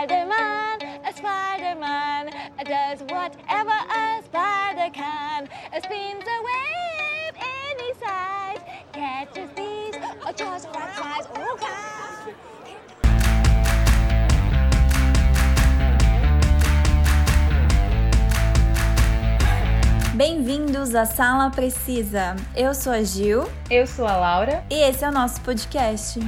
Spider-Man, a Spider-Man does whatever a spider can. Spins a web any size, catches thieves, or just flies. Oh, God. Bem-vindos à Sala Precisa. Eu sou a Gil Eu sou a Laura. e esse é o nosso podcast.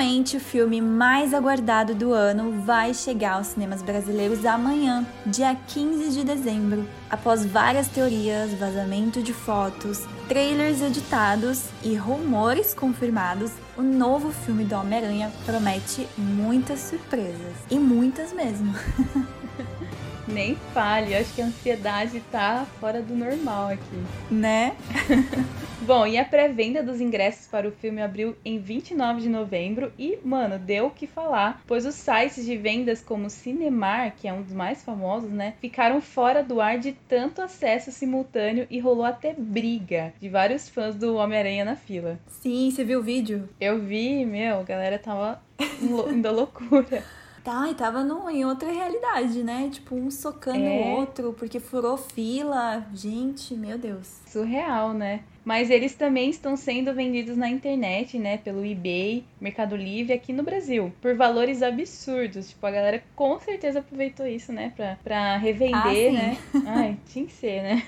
Finalmente, o filme mais aguardado do ano vai chegar aos cinemas brasileiros amanhã, dia 15 de dezembro. Após várias teorias, vazamento de fotos, trailers editados e rumores confirmados, o novo filme do Homem-Aranha promete muitas surpresas. E muitas mesmo. Nem fale, eu acho que a ansiedade tá fora do normal aqui. né? Bom, e a pré-venda dos ingressos para o filme abriu em 29 de novembro e, mano, deu o que falar, pois os sites de vendas como Cinemar, que é um dos mais famosos, né, ficaram fora do ar de tanto acesso simultâneo e rolou até briga de vários fãs do Homem-Aranha na fila. Sim, você viu o vídeo? Eu vi, meu, a galera tava lou- indo à loucura. Tá, e tava no, em outra realidade, né? Tipo, um socando o É. outro, porque furou fila. Gente, meu Deus. Surreal, né? Mas eles também estão sendo vendidos na internet, né? Pelo eBay, Mercado Livre aqui no Brasil, por valores absurdos. Tipo, a galera com certeza aproveitou isso, né? Pra, pra revender, Ah, né? Ai, tinha que ser, né?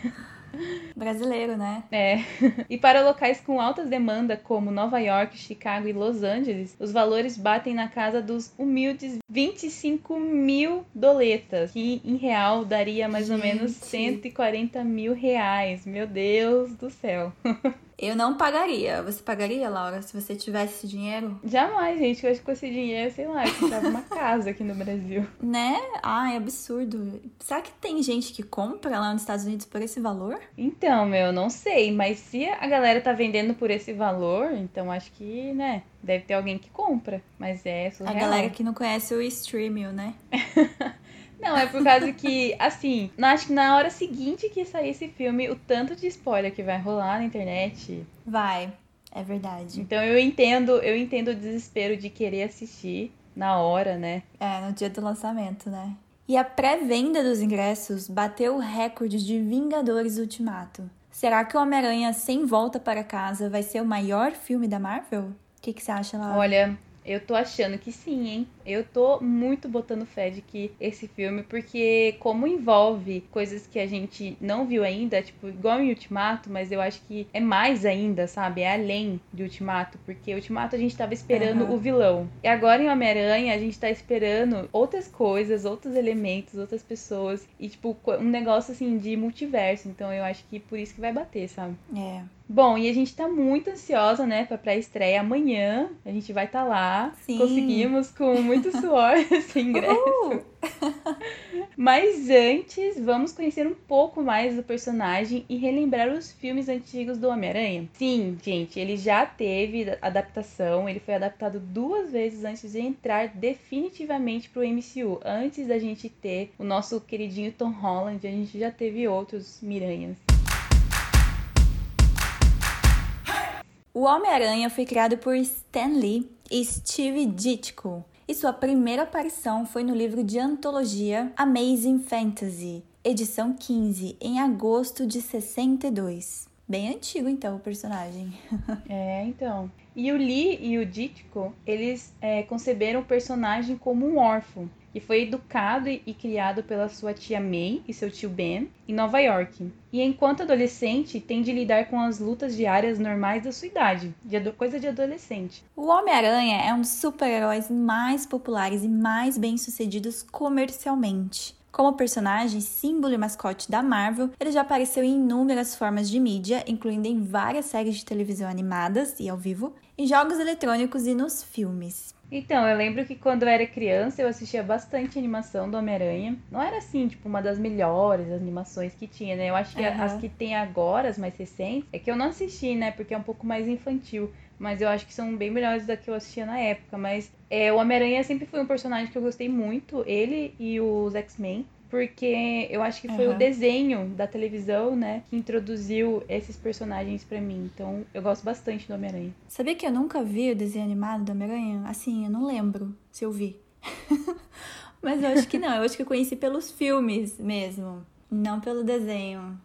Brasileiro, né? É. E para locais com altas demandas, como Nova York, Chicago e Los Angeles, os valores batem na casa dos humildes 25 mil doletas, que em real daria mais ou menos Gente. 140 mil reais. Meu Deus do céu. Eu não pagaria. Você pagaria, Laura, se você tivesse esse dinheiro? Jamais, gente. Eu acho que com esse dinheiro, sei lá, eu comprava uma casa aqui no Brasil. Né? Ai, absurdo. Será que tem gente que compra lá nos Estados Unidos por esse valor? Então, meu, não sei, mas se a galera tá vendendo por esse valor, então acho que, né, deve ter alguém que compra. Mas é A surreal. galera que não conhece o Streamio, né? Não, é por causa que, assim, na- acho que na hora seguinte que sair esse filme, o tanto de spoiler que vai rolar na internet. Vai. É verdade. Então eu entendo, eu entendo o desespero de querer assistir na hora, né? É, no dia do lançamento, né? E a pré-venda dos ingressos bateu o recorde de Vingadores Ultimato. Será que o Homem-Aranha Sem Volta para Casa vai ser o maior filme da Marvel? O que, que você acha, Laura? Olha, eu tô achando que sim, hein? Eu tô muito botando fé de que esse filme, porque como envolve coisas que a gente não viu ainda, tipo, igual em Ultimato, mas eu acho que é mais ainda, sabe? É além de Ultimato, porque Ultimato a gente tava esperando Aham. o vilão. E agora em Homem-Aranha a gente tá esperando outras coisas, outros elementos, outras pessoas e tipo, um negócio assim de multiverso. Então eu acho que por isso que vai bater, sabe? É. Bom, e a gente tá muito ansiosa, né, pra pré-estreia amanhã. A gente vai estar lá. Sim. Conseguimos com muito suor esse ingresso. Mas antes, vamos conhecer um pouco mais do personagem e relembrar os filmes antigos do Homem-Aranha. Sim, gente, ele já teve adaptação. Ele foi adaptado duas vezes antes de entrar definitivamente pro MCU. Antes da gente ter o nosso queridinho Tom Holland, a gente já teve outros Miranhas. O Homem-Aranha foi criado por Stan Lee e Steve Ditko. E sua primeira aparição foi no livro de antologia Amazing Fantasy, edição 15, em agosto de 62. Bem antigo, então, o personagem. É, então. E o Lee e o Ditko, eles é, conceberam o personagem como um órfão, que foi educado e, e criado pela sua tia May e seu tio Ben em Nova York. E enquanto adolescente, tem de lidar com as lutas diárias normais da sua idade, de coisa de adolescente. O Homem-Aranha é um dos super-heróis mais populares e mais bem-sucedidos comercialmente. Como personagem, símbolo e mascote da Marvel, ele já apareceu em inúmeras formas de mídia, incluindo em várias séries de televisão animadas e ao vivo, em jogos eletrônicos e nos filmes. Então, eu lembro que quando eu era criança, eu assistia bastante animação do Homem-Aranha. Não era assim, tipo, uma das melhores animações que tinha, né? Eu acho que Aham. as que tem agora, as mais recentes, é que eu não assisti, né? Porque é um pouco mais infantil. mas eu acho que são bem melhores da que eu assistia na época. Mas é, o Homem-Aranha sempre foi um personagem que eu gostei muito, ele e os X-Men porque eu acho que foi uhum. o desenho da televisão, né, que introduziu esses personagens para mim. Então, eu gosto bastante do Homem-Aranha. Sabia que eu nunca vi o desenho animado do Homem-Aranha? Assim, eu não lembro se eu vi. Mas eu acho que não, eu acho que eu conheci pelos filmes mesmo, não pelo desenho.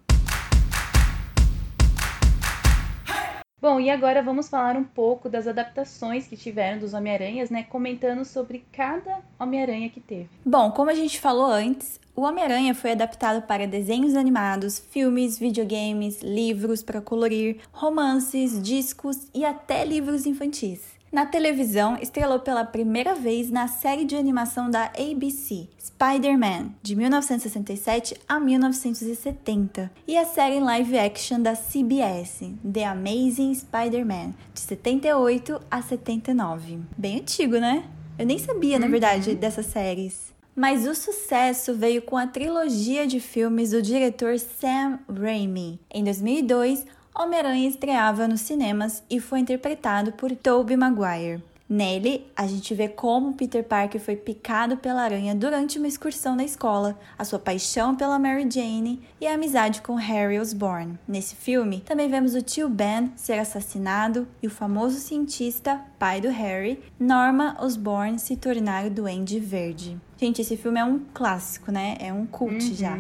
Bom, e agora vamos falar um pouco das adaptações que tiveram dos Homem-Aranhas, né? Comentando sobre cada Homem-Aranha que teve. Bom, como a gente falou antes, o Homem-Aranha foi adaptado para desenhos animados, filmes, videogames, livros para colorir, romances, discos e até livros infantis. Na televisão, estrelou pela primeira vez na série de animação da ABC, Spider-Man, de 1967 a 1970, e a série live action da CBS, The Amazing Spider-Man, de 78 a 79. Bem antigo, né? Eu nem sabia, na verdade, uhum. dessas séries. Mas o sucesso veio com a trilogia de filmes do diretor Sam Raimi. Em 2002, Homem-Aranha estreava nos cinemas e foi interpretado por Tobey Maguire. Nele, a gente vê como Peter Parker foi picado pela aranha durante uma excursão na escola, a sua paixão pela Mary Jane e a amizade com Harry Osborn. Nesse filme, também vemos o tio Ben ser assassinado e o famoso cientista, pai do Harry, Norma Osborn, se tornar o Duende Verde. Gente, esse filme é um clássico, né? É um cult uhum. já.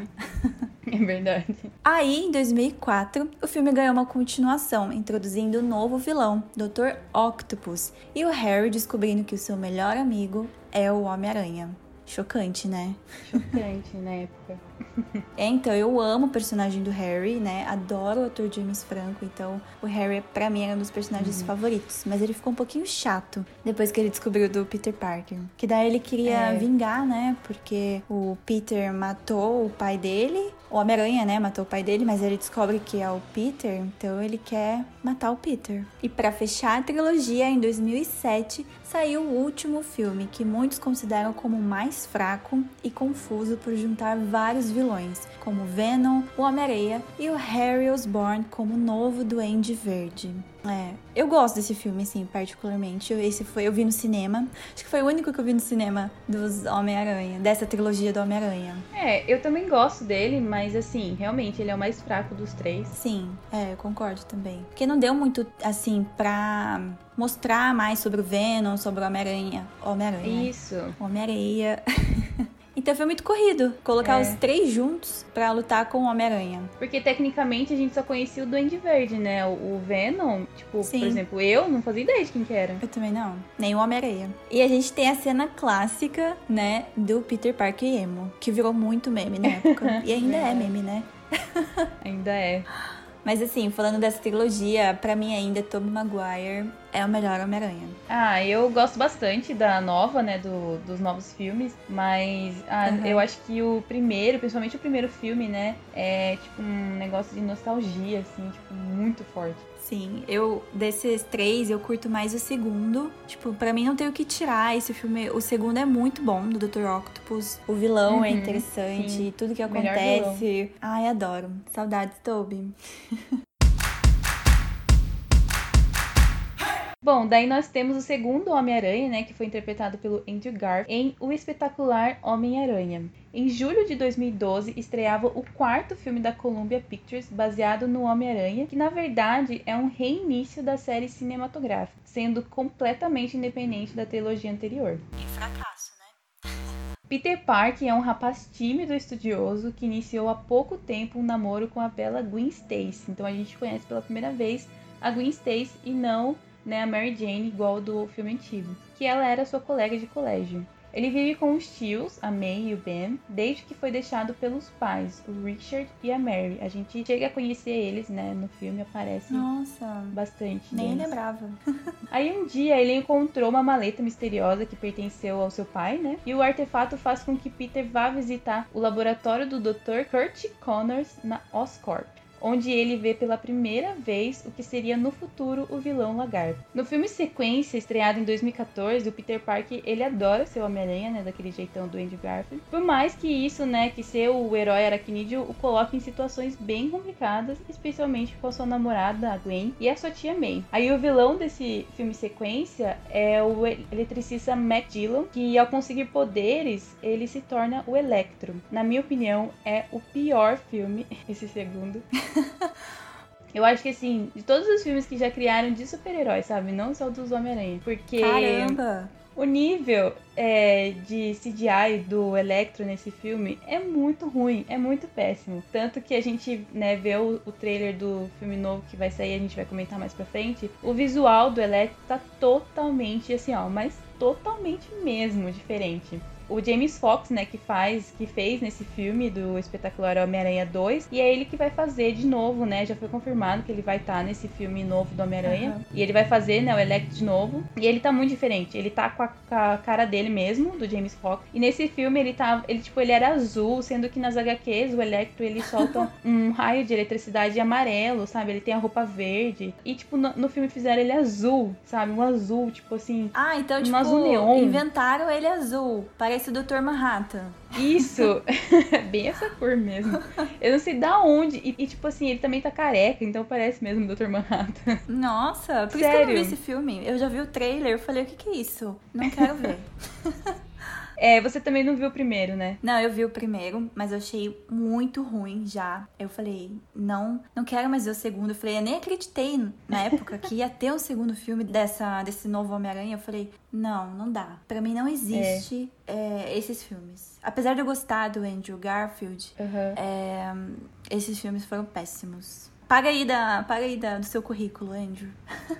É verdade. Aí, em 2004, o filme ganhou uma continuação, introduzindo o um novo vilão, Dr. Octopus, e o Harry descobrindo que o seu melhor amigo é o Homem-Aranha. Chocante, né? Chocante na época. É, então, eu amo o personagem do Harry, né? Adoro o ator James Franco, então o Harry, pra mim, era um dos personagens uhum. favoritos. Mas ele ficou um pouquinho chato depois que ele descobriu do Peter Parker. Que daí ele queria é. vingar, né? Porque o Peter matou o pai dele. O Homem-Aranha, né? Matou o pai dele, mas ele descobre que é o Peter, então ele quer matar o Peter. E para fechar a trilogia, em 2007, saiu o último filme, que muitos consideram como mais fraco e confuso por juntar vários vilões, como Venom, o Homem-Areia e o Harry Osborn como novo Duende Verde. É, eu gosto desse filme, assim, particularmente. Esse foi, eu vi no cinema. Acho que foi o único que eu vi no cinema dos Homem-Aranha, dessa trilogia do Homem-Aranha. É, eu também gosto dele, mas assim, realmente ele é o mais fraco dos três. Sim, é, eu concordo também. Porque não deu muito, assim, pra mostrar mais sobre o Venom, sobre o Homem-Aranha. Homem-Aranha. Isso. Homem-Areia. Então foi muito corrido colocar é. os três juntos para lutar com o Homem-Aranha. Porque tecnicamente a gente só conhecia o Duende Verde, né? O Venom, tipo, Sim. por exemplo, eu não fazia ideia de quem que era. Eu também não. Nem o Homem-Aranha. E a gente tem a cena clássica, né, do Peter Parker emo, que virou muito meme na época. e ainda é meme, né? ainda é. Mas assim, falando dessa trilogia, para mim ainda Tobey Maguire é o melhor Homem-Aranha. Ah, eu gosto bastante da nova, né, do, dos novos filmes, mas ah, uhum. eu acho que o primeiro, principalmente o primeiro filme, né, é tipo um negócio de nostalgia, assim, tipo, muito forte. Sim, eu desses três eu curto mais o segundo. Tipo, para mim não tem o que tirar esse filme. O segundo é muito bom do Dr. Octopus. O vilão é uhum, é interessante, sim. tudo que acontece. Ai, adoro. Saudades, Toby. Bom, daí nós temos o segundo Homem-Aranha, né, que foi interpretado pelo Andrew Garfield em O Espetacular Homem-Aranha. Em julho de 2012, estreava o quarto filme da Columbia Pictures, baseado no Homem-Aranha, que na verdade é um reinício da série cinematográfica, sendo completamente independente da trilogia anterior. Que fracasso, né? Peter Parker é um rapaz tímido e estudioso que iniciou há pouco tempo um namoro com a bela Gwen Stacy. Então a gente conhece pela primeira vez a Gwen Stacy e não né, a Mary Jane, igual do filme antigo, que ela era sua colega de colégio. Ele vive com os tios, a May e o Ben, desde que foi deixado pelos pais, o Richard e a Mary. A gente chega a conhecer eles, né? No filme aparece Nossa, bastante. Nem deles. lembrava. Aí um dia ele encontrou uma maleta misteriosa que pertenceu ao seu pai, né? E o artefato faz com que Peter vá visitar o laboratório do Dr. Kurt Connors na Oscorp onde ele vê pela primeira vez o que seria no futuro o vilão Lagarto. No filme Sequência, estreado em 2014, o Peter Parker, ele adora ser o Homem-Aranha, né, daquele jeitão do Andrew Garfield. Por mais que isso, né, que ser o herói aracnídeo o coloque em situações bem complicadas, especialmente com a sua namorada, a Gwen, e a sua tia May. Aí o vilão desse filme Sequência é o eletricista Matt Dillon, que ao conseguir poderes, ele se torna o Electro. Na minha opinião, é o pior filme, esse segundo. Eu acho que assim, de todos os filmes que já criaram de super-heróis, sabe? Não só dos Homem-Aranha. Porque. Caramba! O nível é, de CGI do Electro nesse filme é muito ruim, é muito péssimo. Tanto que a gente né, vê o, o, trailer do filme novo que vai sair, a gente vai comentar mais pra frente. O visual do Electro tá totalmente assim, ó, mas totalmente mesmo diferente o James Fox, né, que faz, que fez nesse filme do espetacular Homem-Aranha 2, e é ele que vai fazer de novo, né? Já foi confirmado que ele vai estar tá nesse filme novo do Homem-Aranha. Uhum. E ele vai fazer, né, o Electro de novo. E ele tá muito diferente. Ele tá com a, com a, cara dele mesmo, do James Fox. E nesse filme ele tá, ele tipo, ele era azul, sendo que nas HQs o Electro ele solta um raio de eletricidade amarelo, sabe? Ele tem a roupa verde. E tipo, no, no filme fizeram ele azul, sabe? Um azul, tipo assim. Ah, então tipo, um azul neon. inventaram ele azul. Parece parece o Dr. Manhattan. Isso! Bem essa cor mesmo. Eu não sei da onde. E, e, tipo assim, ele também tá careca, então parece mesmo o Dr. Manhattan. Nossa, por Sério? isso que eu não vi esse filme. Eu já vi o trailer, eu falei, o que, que é isso? Não quero ver. É, você também não viu o primeiro, né? Não, eu vi o primeiro, mas eu achei muito ruim já. Eu falei, não, não quero mais ver o segundo. Eu falei, eu nem acreditei na época que ia ter um segundo filme dessa, desse novo Homem-Aranha. Eu falei, não, não dá. Para mim não existe é. É, esses filmes. Apesar de eu gostar do Andrew Garfield, uhum. é, esses filmes foram péssimos. Paga aí, da, paga aí da, do seu currículo, Andrew.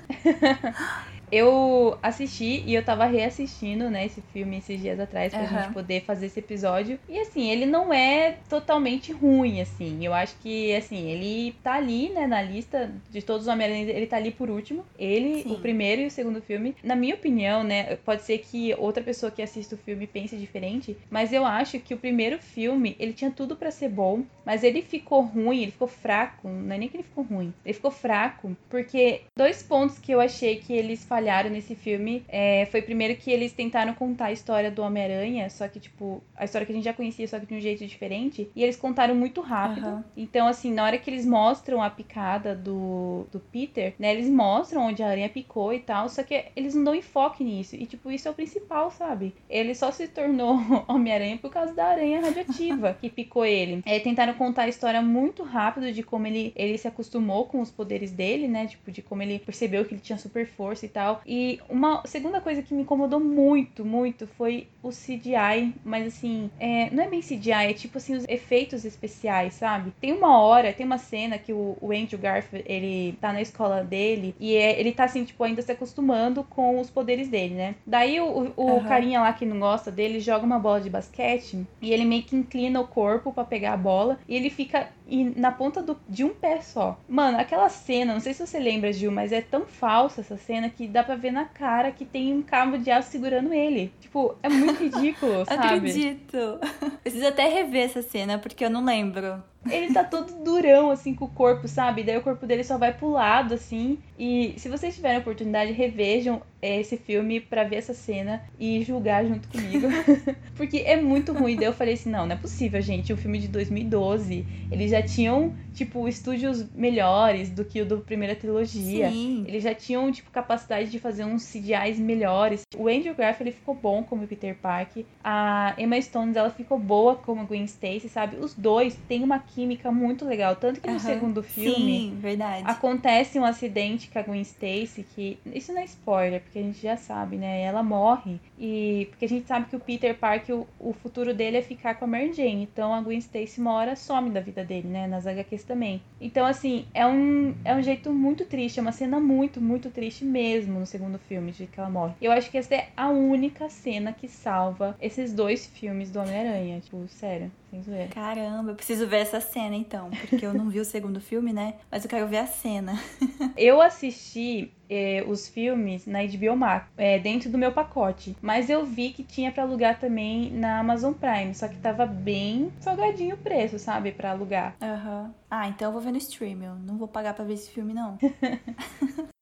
Eu assisti e eu tava reassistindo, né, esse filme esses dias atrás pra uhum. gente poder fazer esse episódio. E assim, ele não é totalmente ruim, assim. Eu acho que, assim, ele tá ali, né, na lista de todos os Homem-Aranha, ele tá ali por último. Ele, Sim. o primeiro e o segundo filme. Na minha opinião, né, pode ser que outra pessoa que assista o filme pense diferente, mas eu acho que o primeiro filme, ele tinha tudo para ser bom, mas ele ficou ruim, ele ficou fraco. Não é nem que ele ficou ruim, ele ficou fraco, porque dois pontos que eu achei que eles falharam nesse filme é, foi primeiro que eles tentaram contar a história do Homem-Aranha, só que, tipo, a história que a gente já conhecia, só que de um jeito diferente. E eles contaram muito rápido. Uhum. Então, assim, na hora que eles mostram a picada do, do Peter, né? Eles mostram onde a aranha picou e tal, só que eles não dão enfoque nisso. E, tipo, isso é o principal, sabe? Ele só se tornou Homem-Aranha por causa da aranha radioativa que picou ele. É, tentaram contar a história muito rápido de como ele, ele se acostumou com os poderes dele, né? Tipo, de como ele percebeu que ele tinha super força e tal tal. E uma segunda coisa que me incomodou muito, muito foi o CGI, mas assim, é, não é bem CGI, é tipo assim, os efeitos especiais, sabe? Tem uma hora, tem uma cena que o, o Andrew Garfield, ele tá na escola dele e é, ele tá assim, tipo, ainda se acostumando com os poderes dele, né? Daí o, o uhum. carinha lá que não gosta dele joga uma bola de basquete e ele meio que inclina o corpo para pegar a bola e ele fica na ponta do, de um pé só. Mano, aquela cena, não sei se você lembra, Gil, mas é tão falsa essa cena que dá pra ver na cara que tem um cabo de aço segurando ele. Tipo, é muito ridículo, sabe? Acredito. Preciso até rever essa cena, porque eu não lembro. Ele tá todo durão, assim, com o corpo, sabe? Daí o corpo dele só vai pro lado, assim. E se vocês tiverem a oportunidade, revejam esse filme para ver essa cena e julgar junto comigo. Porque é muito ruim. Daí eu falei assim: não, não é possível, gente. O filme de 2012, eles já tinham, tipo, estúdios melhores do que o do primeira trilogia. Sim. Eles já tinham, tipo, capacidade de fazer uns CGIs melhores. O Andrew Garfield ele ficou bom como Peter Parker. A Emma Stone, ela ficou boa como Gwen Stacy, sabe? Os dois têm uma química muito legal. Tanto que no uhum. segundo filme. Sim, verdade. Acontece um acidente com a Gwen Stacy que. Isso não é spoiler, porque a gente já sabe, né? Ela morre. E. Porque a gente sabe que o Peter Parker, o, o futuro dele é ficar com a Mary Jane. Então a Gwen Stacy uma hora some da vida dele, né? Nas HQs também. Então, assim, é um, é um jeito muito triste. É uma cena muito, muito triste mesmo no segundo filme de que ela morre. Eu acho que essa é a única cena que salva esses dois filmes do Homem-Aranha. Tipo, sério. Zoeira. Caramba, eu preciso ver essa cena então, porque eu não vi o segundo filme, né? Mas eu quero ver a cena. Eu assisti eh, os filmes na HBO Max, eh, dentro do meu pacote. Mas eu vi que tinha pra alugar também na Amazon Prime, só que tava bem salgadinho o preço, sabe, Pra alugar. Aham. Ah, então eu vou ver no stream, eu não vou pagar pra ver esse filme, não.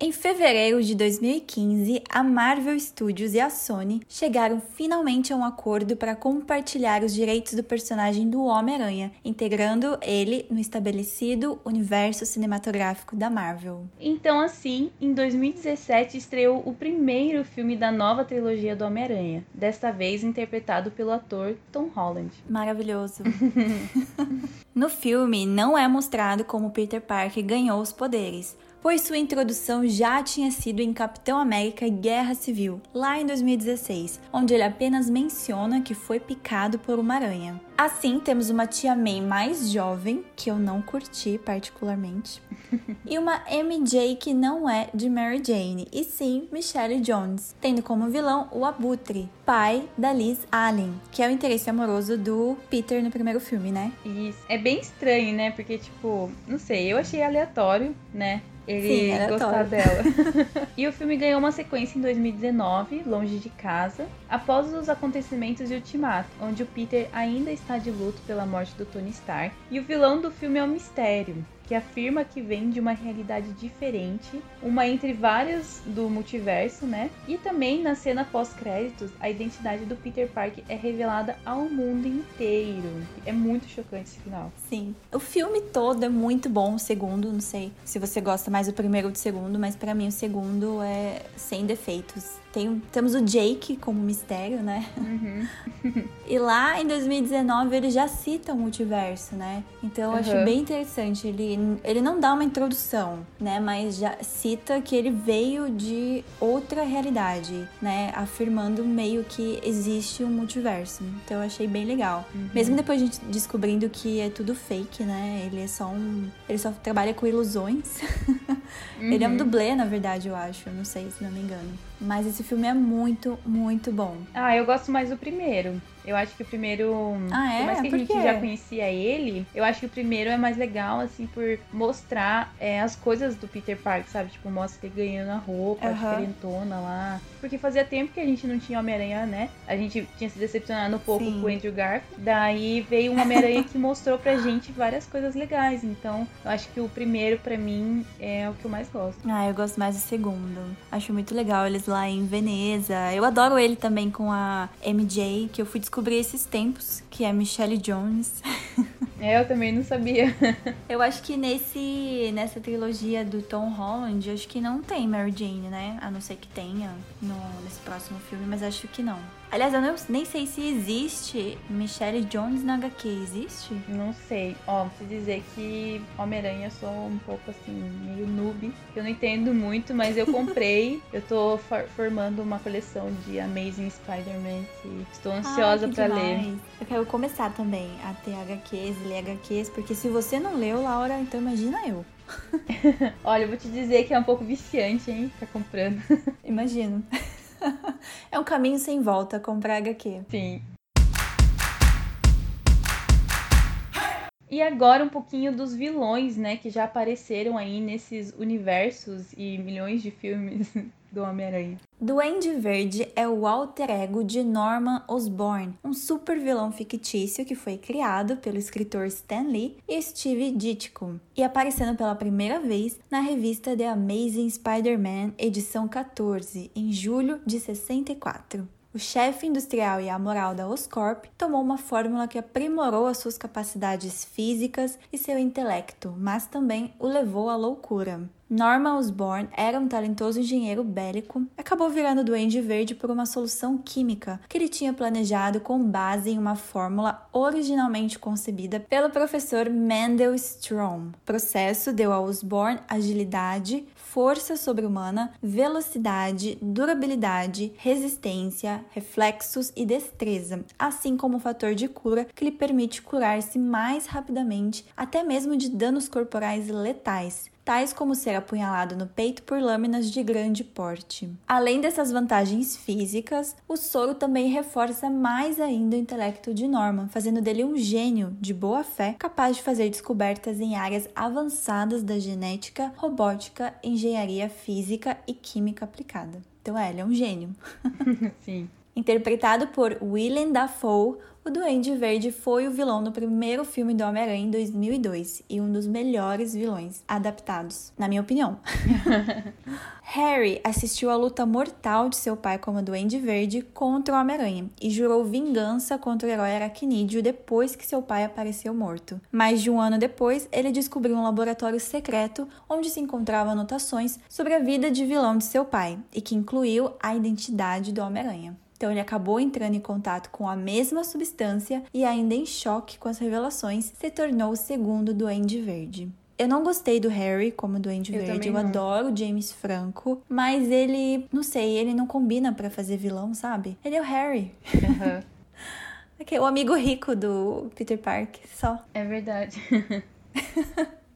Em fevereiro de 2015, a Marvel Studios e a Sony chegaram finalmente a um acordo para compartilhar os direitos do personagem do Homem-Aranha, integrando ele no estabelecido universo cinematográfico da Marvel. Então, assim, em 2017 estreou o primeiro filme da nova trilogia do Homem-Aranha, desta vez interpretado pelo ator Tom Holland. Maravilhoso. no filme, não é mostrado como Peter Parker ganhou os poderes, pois sua introdução já tinha sido em Capitão América Guerra Civil, lá em 2016, onde ele apenas menciona que foi picado por uma aranha. Assim, temos uma tia May mais jovem, que eu não curti particularmente, e uma MJ que não é de Mary Jane, e sim Michelle Jones, tendo como vilão o Abutre, pai da Liz Allen, que é o interesse amoroso do Peter no primeiro filme, né? Isso. É bem estranho, né? Porque, tipo, não sei, eu achei aleatório, né? Ele Sim, gostar dela. e o filme ganhou uma sequência em 2019, Longe de Casa, após os acontecimentos de Ultimato, onde o Peter ainda está de luto pela morte do Tony Stark. E o vilão do filme é o Mistério, que afirma que vem de uma realidade diferente, uma entre várias do multiverso, né? E também na cena pós-créditos, a identidade do Peter Parker é revelada ao mundo inteiro. É muito chocante esse final. Sim. O filme todo é muito bom, o segundo, não sei se você gosta mais do primeiro ou do segundo, mas pra mim o segundo é sem defeitos. Tem, temos o Jake como mistério, né? E lá em 2019 ele já cita o multiverso, né? Então eu acho Uhum. bem interessante. Ele, ele não dá uma introdução, né? Mas já cita que ele veio de outra realidade, né? Afirmando meio que existe um multiverso. Então eu achei bem legal. Mesmo depois a gente descobrindo que é tudo fake, né? Ele é só um. Ele só trabalha com ilusões. Ele é um dublê, na verdade, eu acho. Eu não sei se não me engano. Mas esse filme é muito, muito bom. Ah, eu gosto mais do primeiro. Eu acho que o primeiro. Ah, é? Por mais que Por a gente quê? já conhecia ele, eu acho que o primeiro é mais legal, assim, por mostrar é, as coisas do Peter Parker, sabe? Tipo, mostra ele ganhando a roupa, Aham. diferentona lá. Porque fazia tempo que a gente não tinha Homem-Aranha, né? A gente tinha se decepcionado um pouco Sim. com o Andrew Garfield. Daí veio um Homem-Aranha que mostrou pra gente várias coisas legais. Então, eu acho que o primeiro, pra mim, é o que eu mais gosto. Ah, eu gosto mais do segundo. Acho muito legal eles lá em Veneza. Eu adoro ele também com a MJ, que eu fui descobrir esses tempos, que é Michelle Jones. É, eu também não sabia. Eu acho que nesse nessa trilogia do Tom Holland, acho que não tem Mary Jane, né? A não ser que tenha no, nesse próximo filme, mas acho que não. Aliás, eu não- nem sei se existe Michelle Jones na HQ. Existe? Não sei. Ó, preciso dizer que Homem-Aranha eu sou um pouco assim, meio noob. Eu não entendo muito, mas eu comprei. eu tô for- formando uma coleção de Amazing Spider-Man que estou ansiosa pra demais. ler. Eu quero começar também a ter HQs, ler HQs, porque se você não leu, Laura, então imagina eu. Olha, eu vou te dizer que é um pouco viciante, hein? Tá comprando. Imagino. é um caminho sem volta comprar HQ. Sim. E agora um pouquinho dos vilões, né, que já apareceram aí nesses universos e milhões de filmes do Homem-Aranha. Duende Verde é o alter ego de Norman Osborn, um super vilão fictício que foi criado pelo escritor Stan Lee e Steve Ditko, e aparecendo pela primeira vez na revista The Amazing Spider-Man, edição 14, em julho de 64. O chefe industrial e amoral da Oscorp tomou uma fórmula que aprimorou as suas capacidades físicas e seu intelecto, mas também o levou à loucura. Norman Osborn era um talentoso engenheiro bélico, acabou virando Duende Verde por uma solução química que ele tinha planejado com base em uma fórmula originalmente concebida pelo professor Mendel Strom. O processo deu a Osborn agilidade, força sobre-humana, velocidade, durabilidade, resistência, reflexos e destreza, assim como um fator de cura que lhe permite curar-se mais rapidamente, até mesmo de danos corporais letais. Tais como ser apunhalado no peito por lâminas de grande porte. Além dessas vantagens físicas, o soro também reforça mais ainda o intelecto de Norman, fazendo dele um gênio de boa fé, capaz de fazer descobertas em áreas avançadas da genética, robótica, engenharia física e química aplicada. Então, é, ele é um gênio. Sim. Interpretado por Willem Dafoe, o Duende Verde foi o vilão no primeiro filme do Homem-Aranha em 2002 e um dos melhores vilões adaptados, na minha opinião. Harry assistiu à luta mortal de seu pai como Duende Verde contra o Homem-Aranha e jurou vingança contra o herói aracnídeo depois que seu pai apareceu morto. Mais de um ano depois, ele descobriu um laboratório secreto onde se encontravam anotações sobre a vida de vilão de seu pai e que incluiu a identidade do Homem-Aranha. Então ele acabou entrando em contato com a mesma substância e, ainda em choque com as revelações, se tornou o segundo Duende Verde. Eu não gostei do Harry como Duende Eu Verde. Eu adoro o James Franco, mas ele, não sei, ele não combina pra fazer vilão, sabe? Ele é o Harry. Aham. Aquele- O amigo rico do Peter Parker, só. É verdade.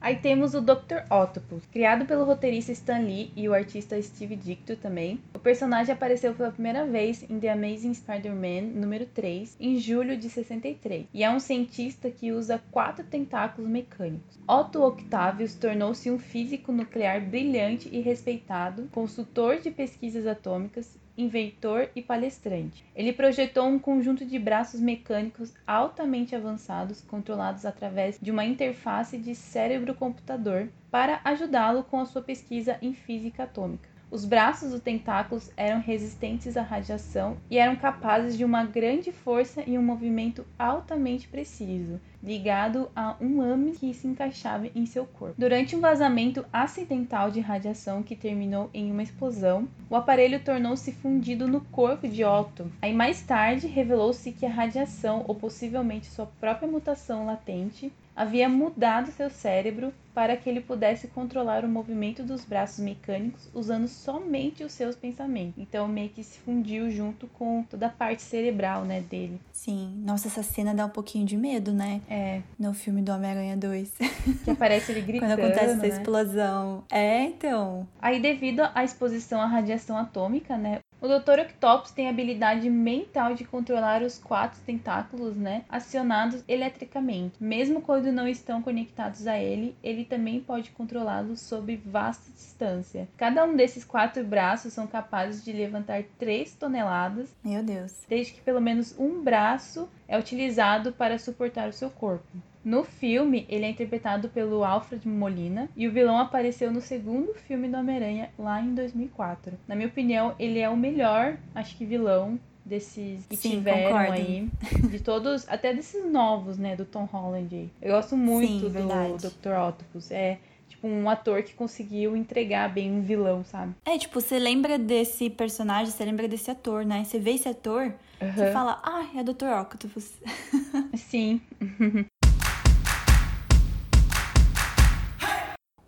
Aí temos o Dr. Octopus, criado pelo roteirista Stan Lee e o artista Steve Ditko também. O personagem apareceu pela primeira vez em The Amazing Spider-Man número 3, em julho de 63, e é um cientista que usa quatro tentáculos mecânicos. Otto Octavius tornou-se um físico nuclear brilhante e respeitado, consultor de pesquisas atômicas inventor e palestrante. Ele projetou um conjunto de braços mecânicos altamente avançados, controlados através de uma interface de cérebro-computador, para ajudá-lo com a sua pesquisa em física atômica. Os braços dos tentáculos eram resistentes à radiação e eram capazes de uma grande força e um movimento altamente preciso, ligado a um ame que se encaixava em seu corpo. Durante um vazamento acidental de radiação que terminou em uma explosão, o aparelho tornou-se fundido no corpo de Otto. Aí mais tarde revelou-se que a radiação, ou possivelmente sua própria mutação latente, havia mudado seu cérebro para que ele pudesse controlar o movimento dos braços mecânicos usando somente os seus pensamentos. Então meio que se fundiu junto com toda a parte cerebral, né, dele. Sim, nossa, essa cena dá um pouquinho de medo, né? É, No filme do Homem-Aranha 2. que aparece ele gritando, Quando acontece essa né? explosão. É, então. Aí, devido à exposição à radiação atômica, né? O Dr. Octopus tem a habilidade mental de controlar os quatro tentáculos, né? Acionados eletricamente. Mesmo quando não estão conectados a ele, ele também pode controlá-los sob vasta distância. Cada um desses quatro braços são capazes de levantar 3 toneladas, Meu Deus. desde que pelo menos um braço é utilizado para suportar o seu corpo. No filme, ele é interpretado pelo Alfred Molina e o vilão apareceu no segundo filme do Homem-Aranha lá em 2004. Na minha opinião, ele é o melhor, acho que vilão desses que Sim, tiveram concordo. aí, de todos, até desses novos, né, do Tom Holland. aí. Eu gosto muito Sim, do Dr. Octopus. É tipo um ator que conseguiu entregar bem um vilão, sabe? É, tipo, você lembra desse personagem, você lembra desse ator, né? Você vê esse ator, você Aham. fala, ah, é Dr. Octopus. Sim.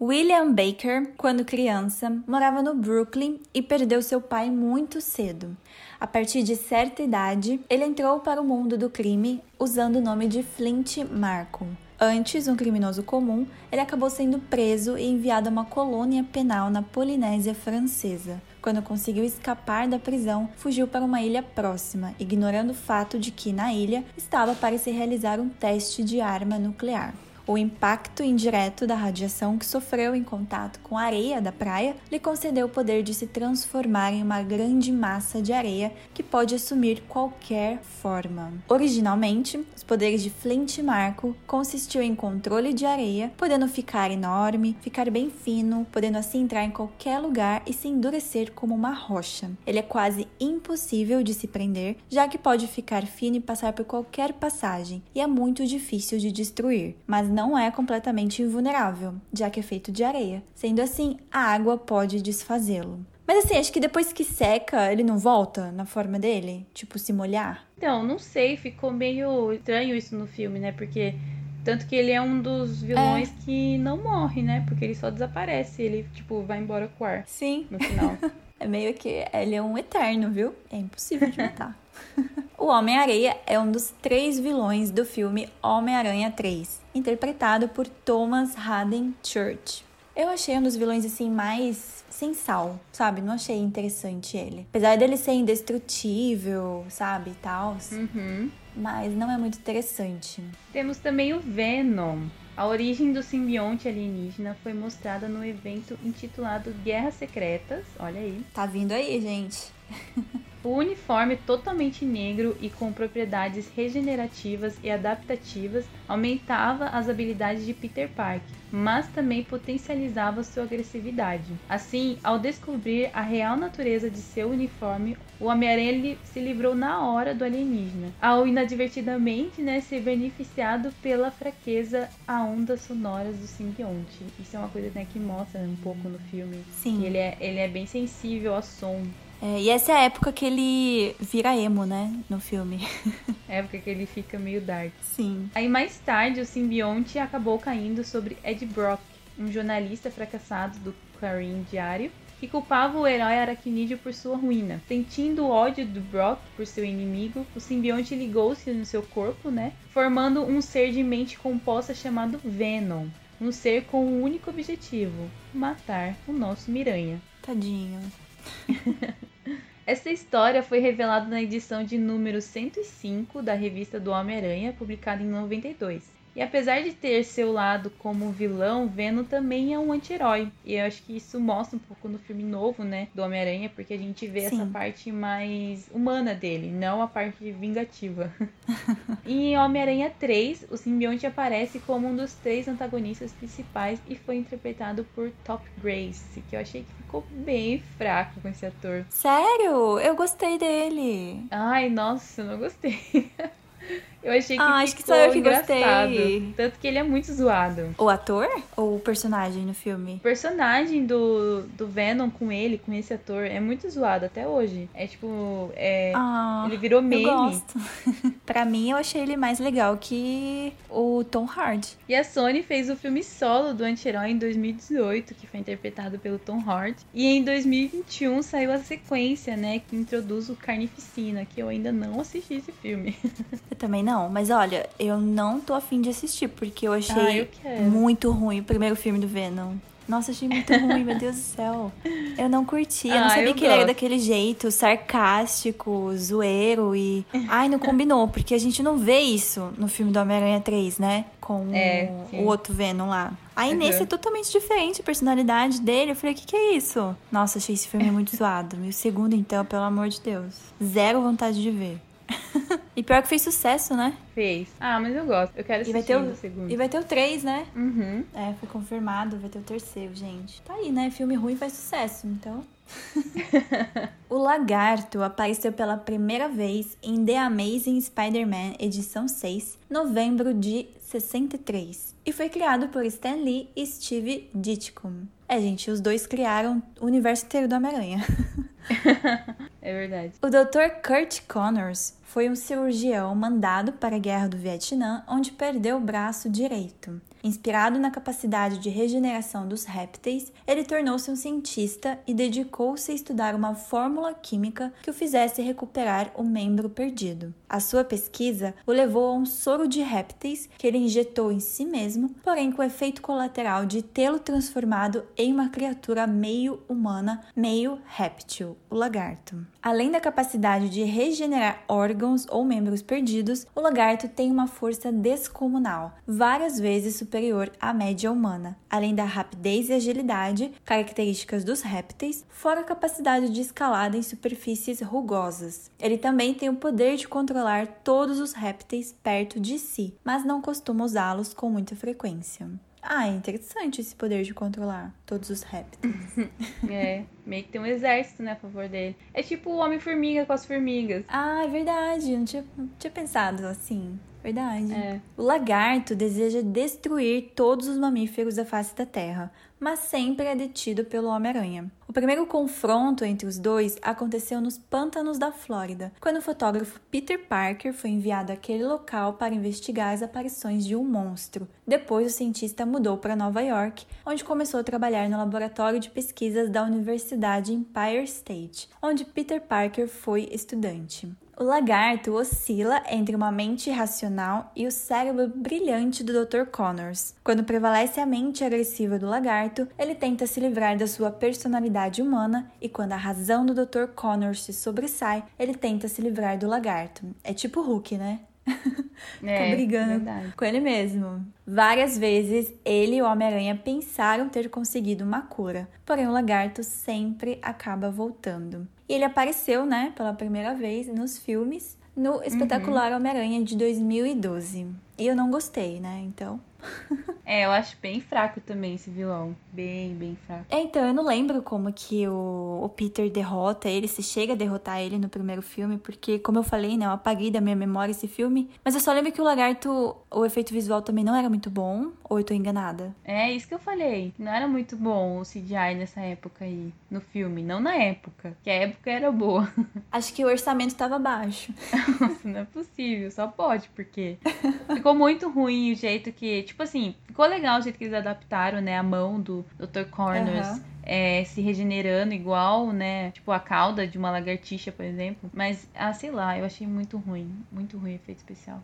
William Baker, quando criança, morava no Brooklyn e perdeu seu pai muito cedo. A partir de certa idade, ele entrou para o mundo do crime usando o nome de Flint Markham. Antes um criminoso comum, ele acabou sendo preso e enviado a uma colônia penal na Polinésia Francesa. Quando conseguiu escapar da prisão, fugiu para uma ilha próxima, ignorando o fato de que na ilha estava para se realizar um teste de arma nuclear. O impacto indireto da radiação que sofreu em contato com a areia da praia lhe concedeu o poder de se transformar em uma grande massa de areia que pode assumir qualquer forma. Originalmente, os poderes de Flint Marco consistiam em controle de areia, podendo ficar enorme, ficar bem fino, podendo assim entrar em qualquer lugar e se endurecer como uma rocha. Ele é quase impossível de se prender, já que pode ficar fino e passar por qualquer passagem, e é muito difícil de destruir, mas não é completamente invulnerável, já que é feito de areia. Sendo assim, a água pode desfazê-lo. Mas assim, acho que depois que seca, ele não volta na forma dele? Tipo, se molhar? Então, não sei, ficou meio estranho isso no filme, né? Porque tanto que ele é um dos vilões que não morre, né? Porque ele só desaparece, ele tipo vai embora com o ar Sim. no final. É meio que ele é um eterno, viu? É impossível de matar. O Homem-Areia é um dos três vilões do filme Homem-Aranha 3, interpretado por Thomas Haden Church. Eu achei um dos vilões assim mais sem sal, sabe? Não achei interessante ele. Apesar dele ser indestrutível, sabe, tal. Uhum. Mas não é muito interessante. Temos também o Venom. A origem do simbionte alienígena foi mostrada no evento intitulado Guerras Secretas. Olha aí. Tá vindo aí, gente. O uniforme totalmente negro e com propriedades regenerativas e adaptativas aumentava as habilidades de Peter Parker, mas também potencializava sua agressividade. Assim, ao descobrir a real natureza de seu uniforme, o Homem-Aranha se livrou na hora do alienígena, ao inadvertidamente né, ser beneficiado pela fraqueza a ondas sonoras do simbionte. Isso é uma coisa né, que mostra um pouco no filme. Sim. Ele é, ele é bem sensível ao som. É, e essa é a época que ele vira emo, né? No filme. época que ele fica meio dark. Sim. Aí mais tarde o simbionte acabou caindo sobre Ed Brock, um jornalista fracassado do Clarim Diário, que culpava o herói aracnídeo por sua ruína. Sentindo o ódio do Brock por seu inimigo, o simbionte ligou-se no seu corpo, né? Formando um ser de mente composta chamado Venom. Um ser com um único objetivo: matar o nosso Miranha. Tadinho. Essa história foi revelada na edição de número 105 da revista do Homem-Aranha, publicada em 92. E apesar de ter seu lado como vilão, Venom também é um anti-herói. E eu acho que isso mostra um pouco no filme novo, né, do Homem-Aranha, porque a gente vê Sim. essa parte mais humana dele, não a parte vingativa. e em Homem-Aranha 3, o simbionte aparece como um dos três antagonistas principais e foi interpretado por Top Grace, que eu achei que ficou bem fraco com esse ator. Sério? Eu gostei dele. Ai, nossa, eu não gostei. Eu achei que Ah, acho que só eu que engraçado. gostei. Tanto que ele é muito zoado. O ator ou o personagem no filme? O personagem do, do Venom com ele, com esse ator, é muito zoado até hoje. É tipo. É, Ah, ele virou meme. eu gosto. pra mim, eu achei ele mais legal que o Tom Hardy. E a Sony fez o filme solo do anti-herói em 2018, que foi interpretado pelo Tom Hardy. E em 2021 saiu a sequência, né, que introduz o Carnificina, que eu ainda não assisti esse filme. Eu também não, mas olha, eu não tô afim de assistir, porque eu achei Ah, eu muito ruim o primeiro filme do Venom. Nossa, achei muito ruim, meu Deus do céu. Eu não curti, eu não Ah, sabia eu que ele era gosto. daquele jeito, sarcástico, zoeiro e. Ai, não combinou, porque a gente não vê isso no filme do Homem-Aranha 3, né? Com É, o outro Venom lá. Aí Uhum. nesse é totalmente diferente a personalidade dele. Eu falei, o que, que é isso? Nossa, achei esse filme muito zoado. E o segundo, então, pelo amor de Deus. Zero vontade de ver. e pior que fez sucesso, né? Fez. Ah, mas eu gosto. Eu quero E assistir vai ter o- o segundo. E vai ter o 3, né? Uhum. É, foi confirmado, vai ter o terceiro, gente. Tá aí, né? Filme ruim faz sucesso, então. o Lagarto apareceu pela primeira vez em The Amazing Spider-Man, edição 6, novembro de 63. E foi criado por Stan Lee e Steve Ditko. É, gente, os dois criaram o universo inteiro do Homem-Aranha. É verdade. O Dr. Kurt Connors foi um cirurgião mandado para a Guerra do Vietnã, onde perdeu o braço direito. Inspirado na capacidade de regeneração dos répteis, ele tornou-se um cientista e dedicou-se a estudar uma fórmula química que o fizesse recuperar o membro perdido. A sua pesquisa o levou a um soro de répteis que ele injetou em si mesmo, porém com o efeito colateral de tê-lo transformado em uma criatura meio humana, meio réptil, o lagarto. Além da capacidade de regenerar órgãos ou membros perdidos, o lagarto tem uma força descomunal, várias vezes superior à média humana, além da rapidez e agilidade, características dos répteis, fora a capacidade de escalada em superfícies rugosas. Ele também tem o poder de controlar todos os répteis perto de si, mas não costuma usá-los com muita frequência. Ah, é interessante esse poder de controlar todos os répteis. É, meio que tem um exército, né, a favor dele. É tipo o Homem-Formiga com as formigas. Ah, é verdade. Não tinha, não tinha pensado assim. Verdade. É. O lagarto deseja destruir todos os mamíferos da face da Terra, mas sempre é detido pelo Homem-Aranha. O primeiro confronto entre os dois aconteceu nos pântanos da Flórida, quando o fotógrafo Peter Parker foi enviado àquele local para investigar as aparições de um monstro. Depois, o cientista mudou para Nova York, onde começou a trabalhar no laboratório de pesquisas da Universidade Empire State, onde Peter Parker foi estudante. O lagarto oscila entre uma mente racional e o cérebro brilhante do Dr. Connors. Quando prevalece a mente agressiva do lagarto, ele tenta se livrar da sua personalidade humana e quando a razão do Dr. Connors se sobressai, ele tenta se livrar do lagarto. É tipo Hulk, né? É, Fica brigando verdade. com ele mesmo. Várias vezes ele e o Homem-Aranha pensaram ter conseguido uma cura, porém o lagarto sempre acaba voltando. E ele apareceu, né, pela primeira vez nos filmes no espetacular Homem-Aranha de 2012. E eu não gostei, né? Então. É, eu acho bem fraco também esse vilão. Bem, bem fraco. É, então, eu não lembro como que o, o Peter derrota ele, se chega a derrotar ele no primeiro filme, porque, como eu falei, né, eu apaguei da minha memória esse filme. Mas eu só lembro que o lagarto, o efeito visual também não era muito bom, ou eu tô enganada? É isso que eu falei. Não era muito bom o CGI nessa época aí, no filme. Não na época, que a época era boa. Acho que o orçamento tava baixo. Nossa, não é possível. Só pode, porque ficou muito ruim o jeito que. Tipo assim, ficou legal o jeito que eles adaptaram, né? A mão do Dr. Corners. Aham. é, se regenerando igual, né? Tipo a cauda de uma lagartixa, por exemplo. Mas, ah, sei lá, eu achei muito ruim. Muito ruim o efeito especial.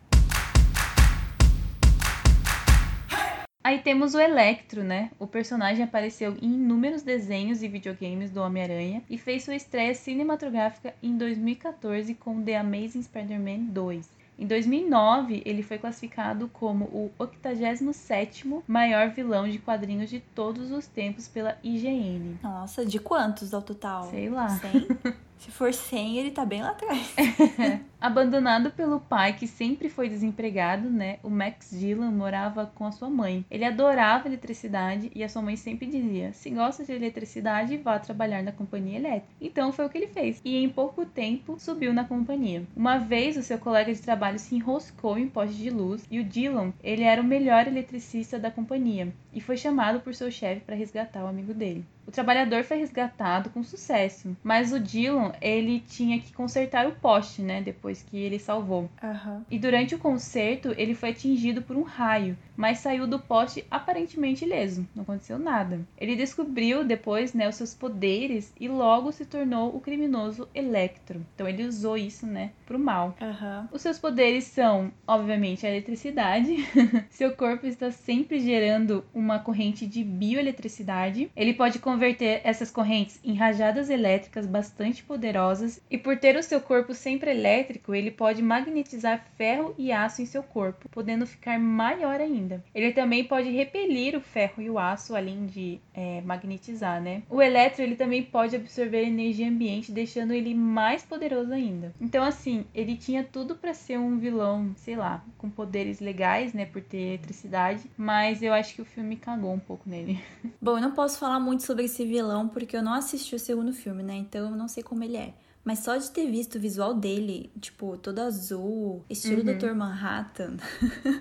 Aí temos o Electro, né? O personagem apareceu em inúmeros desenhos e videogames do Homem-Aranha e fez sua estreia cinematográfica em 2014 com The Amazing Spider-Man 2. Em 2009, ele foi classificado como o 87º maior vilão de quadrinhos de todos os tempos pela IGN. Nossa, de quantos ao total? Sei lá. 100? Se for 100, ele tá bem lá atrás. Abandonado pelo pai, que sempre foi desempregado, né? O Max Dillon morava com a sua mãe. Ele adorava eletricidade e a sua mãe sempre dizia: se gosta de eletricidade, vá trabalhar na companhia elétrica. Então foi o que ele fez. E em pouco tempo subiu na companhia. Uma vez o seu colega de trabalho se enroscou em poste de luz e o Dillon, ele era o melhor eletricista da companhia e foi chamado por seu chefe para resgatar o amigo dele. O trabalhador foi resgatado com sucesso, mas o Dillon, ele tinha que consertar o poste, né, depois que ele salvou. Aham. E durante o concerto, ele foi atingido por um raio, mas saiu do poste aparentemente ileso, não aconteceu nada. Ele descobriu depois, né, os seus poderes e logo se tornou o criminoso Electro. Então ele usou isso, né, pro mal. Aham. Os seus poderes são, obviamente, a eletricidade. Seu corpo está sempre gerando uma corrente de bioeletricidade. Ele pode converter essas correntes em rajadas elétricas bastante poderosas. E por ter o seu corpo sempre elétrico, ele pode magnetizar ferro e aço em seu corpo, podendo ficar maior ainda. Ele também pode repelir o ferro e o aço, além de é, magnetizar, né? O eletro ele também pode absorver energia ambiente, deixando ele mais poderoso ainda. Então, assim, ele tinha tudo para ser um vilão, sei lá, com poderes legais, né, por ter eletricidade, mas eu acho que o filme cagou um pouco nele. Bom, eu não posso falar muito sobre esse vilão porque eu não assisti o segundo filme, né? Então eu não sei como ele é. Mas só de ter visto o visual dele, tipo, todo azul, estilo Uhum. Dr. Manhattan,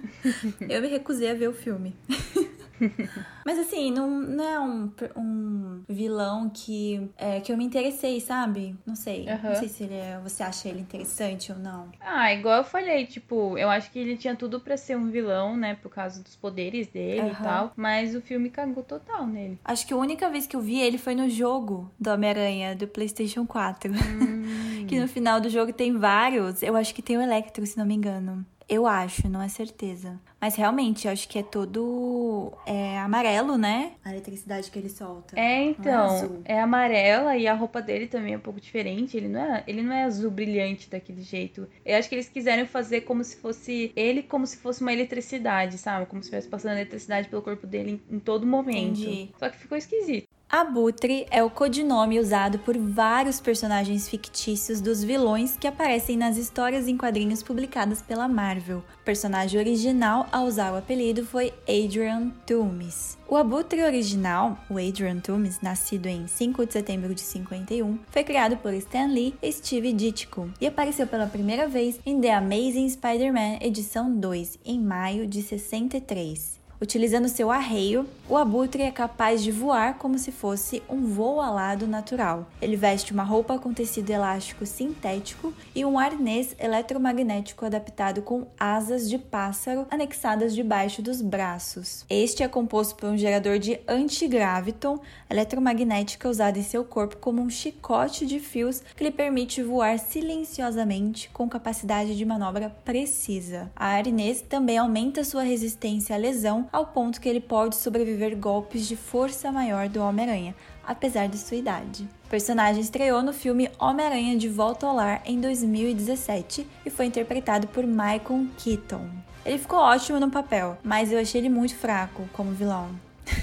eu me recusei a ver o filme. Mas assim, não, não é um, um vilão que, é, que eu me interessei, sabe? Não sei. Aham. Não sei se ele é, você acha ele interessante ou não. Ah, igual eu falei, tipo, eu acho que ele tinha tudo pra ser um vilão, né, por causa dos poderes dele e Aham. tal, mas o filme cagou total nele. Acho que a única vez que eu vi ele foi no jogo do Homem-Aranha do PlayStation 4. que no final do jogo tem vários. Eu acho que tem o Electro, se não me engano. Eu acho, não é certeza. Mas realmente, eu acho que é todo é, amarelo, né? A eletricidade que ele solta. É, é então, azul. é amarela e a roupa dele também é um pouco diferente. Ele não é, ele não é azul brilhante daquele jeito. Eu acho que eles quiseram fazer como se fosse ele como se fosse uma eletricidade, sabe? Como se estivesse passando eletricidade pelo corpo dele em, em todo momento. Entendi. Só que ficou esquisito. Abutre é o codinome usado por vários personagens fictícios dos vilões que aparecem nas histórias em quadrinhos publicadas pela Marvel. O personagem original a usar o apelido foi Adrian Toomes. O Abutre original, o Adrian Toomes, nascido em 5 de setembro de 51, foi criado por Stan Lee e Steve Ditko e apareceu pela primeira vez em The Amazing Spider-Man edição 2, em maio de 63. Utilizando seu arreio, o abutre é capaz de voar como se fosse um voo alado natural. Ele veste uma roupa com tecido elástico sintético e um arnês eletromagnético adaptado com asas de pássaro anexadas debaixo dos braços. Este é composto por um gerador de antigraviton eletromagnética usado em seu corpo como um chicote de fios que lhe permite voar silenciosamente com capacidade de manobra precisa. A arnês também aumenta sua resistência à lesão ao ponto que ele pode sobreviver golpes de força maior do Homem-Aranha, apesar de sua idade. O personagem estreou no filme Homem-Aranha de Volta ao Lar em 2017 e foi interpretado por Michael Keaton. Ele ficou ótimo no papel, mas eu achei ele muito fraco como vilão.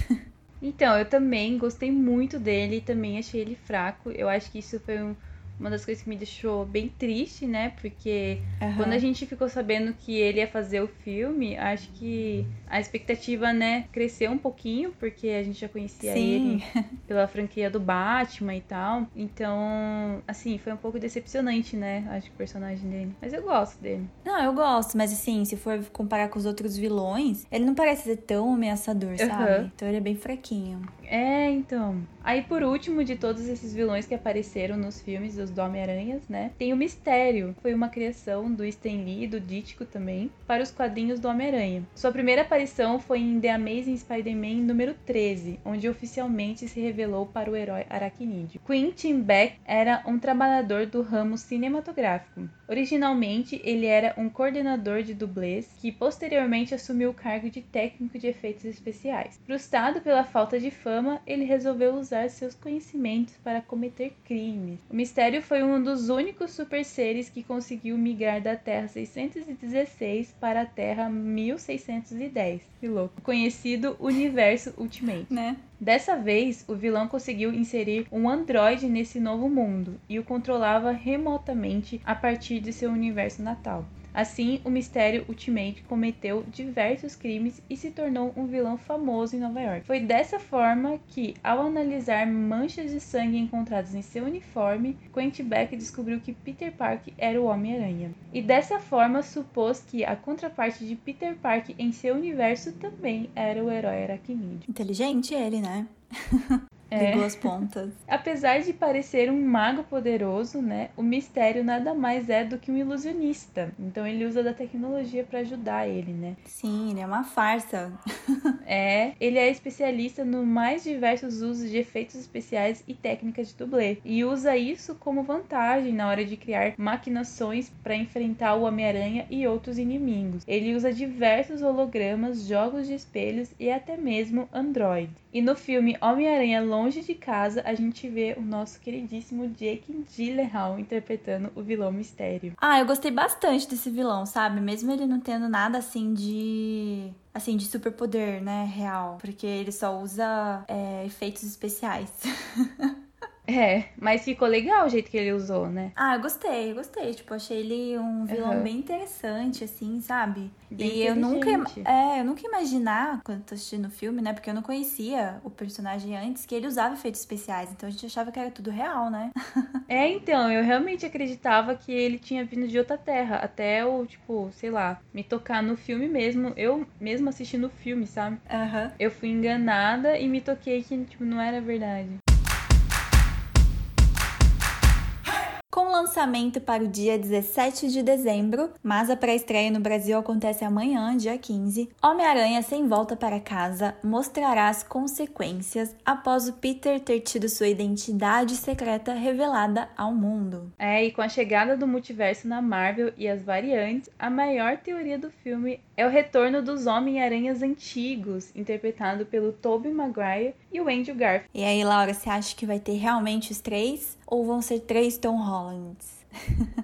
então, eu também gostei muito dele e também achei ele fraco. Eu acho que isso foi um uma das coisas que me deixou bem triste, né? Porque uhum. quando a gente ficou sabendo que ele ia fazer o filme, acho que a expectativa, né, cresceu um pouquinho, porque a gente já conhecia Sim. ele pela franquia do Batman e tal. Então, assim, foi um pouco decepcionante, né? Acho que o personagem dele. Mas eu gosto dele. Não, eu gosto, mas assim, se for comparar com os outros vilões, ele não parece ser tão ameaçador, sabe? Então ele é bem fraquinho. É, então. Aí, por último, de todos esses vilões que apareceram nos filmes dos Homem-Aranhas, né? Tem o Mistério. Foi uma criação do Stan Lee e do Dítico também, para os quadrinhos do Homem-Aranha. Sua primeira aparição foi em The Amazing Spider-Man número 13, onde oficialmente se revelou para o herói aracnídeo. Quentin Beck era um trabalhador do ramo cinematográfico. Originalmente, ele era um coordenador de dublês que posteriormente assumiu o cargo de técnico de efeitos especiais. Frustrado pela falta de fama, ele resolveu usar seus conhecimentos para cometer crimes. O mistério foi um dos únicos super seres que conseguiu migrar da Terra 616 para a Terra 1610. Que louco. Conhecido Universo Ultimate. Né? Dessa vez, o vilão conseguiu inserir um androide nesse novo mundo e o controlava remotamente a partir de seu universo natal. Assim, o Mistério Ultimate cometeu diversos crimes e se tornou um vilão famoso em Nova York. Foi dessa forma que, ao analisar manchas de sangue encontradas em seu uniforme, Quentin Beck descobriu que Peter Parker era o Homem-Aranha. E dessa forma supôs que a contraparte de Peter Parker em seu universo também era o herói aracnídeo. Inteligente ele, né? É. duas pontas. Apesar de parecer um mago poderoso, né, o mistério nada mais é do que um ilusionista. Então ele usa da tecnologia para ajudar ele, né? Sim, ele é uma farsa. é, ele é especialista no mais diversos usos de efeitos especiais e técnicas de dublê e usa isso como vantagem na hora de criar maquinações para enfrentar o Homem-Aranha e outros inimigos. Ele usa diversos hologramas, jogos de espelhos e até mesmo Android. E no filme Homem-Aranha Longe de Casa, a gente vê o nosso queridíssimo Jake Gyllenhaal interpretando o vilão Mistério. Ah, eu gostei bastante desse vilão, sabe? Mesmo ele não tendo nada assim de assim, de superpoder, né, real. Porque ele só usa é, efeitos especiais. É, mas ficou legal o jeito que ele usou, né? Ah, eu gostei, eu gostei. Tipo, achei ele um vilão uhum. bem interessante, assim, sabe? Bem e eu nunca, é, eu nunca imaginar, quando tô assistindo o filme, né? Porque eu não conhecia o personagem antes, que ele usava efeitos especiais. Então a gente achava que era tudo real, né? é, então, eu realmente acreditava que ele tinha vindo de outra terra. Até o, tipo, sei lá, me tocar no filme mesmo. Eu mesmo assistindo o filme, sabe? Uhum. Eu fui enganada e me toquei que, tipo, não era verdade. Com lançamento para o dia 17 de dezembro, mas a pré-estreia no Brasil acontece amanhã, dia 15. Homem-Aranha Sem Volta para Casa mostrará as consequências após o Peter ter tido sua identidade secreta revelada ao mundo. É, e com a chegada do multiverso na Marvel e as variantes, a maior teoria do filme é o retorno dos Homem-Aranhas antigos, interpretado pelo Tobey Maguire e o Andrew Garfield. E aí, Laura, você acha que vai ter realmente os três? Ou vão ser três Tom Hollands?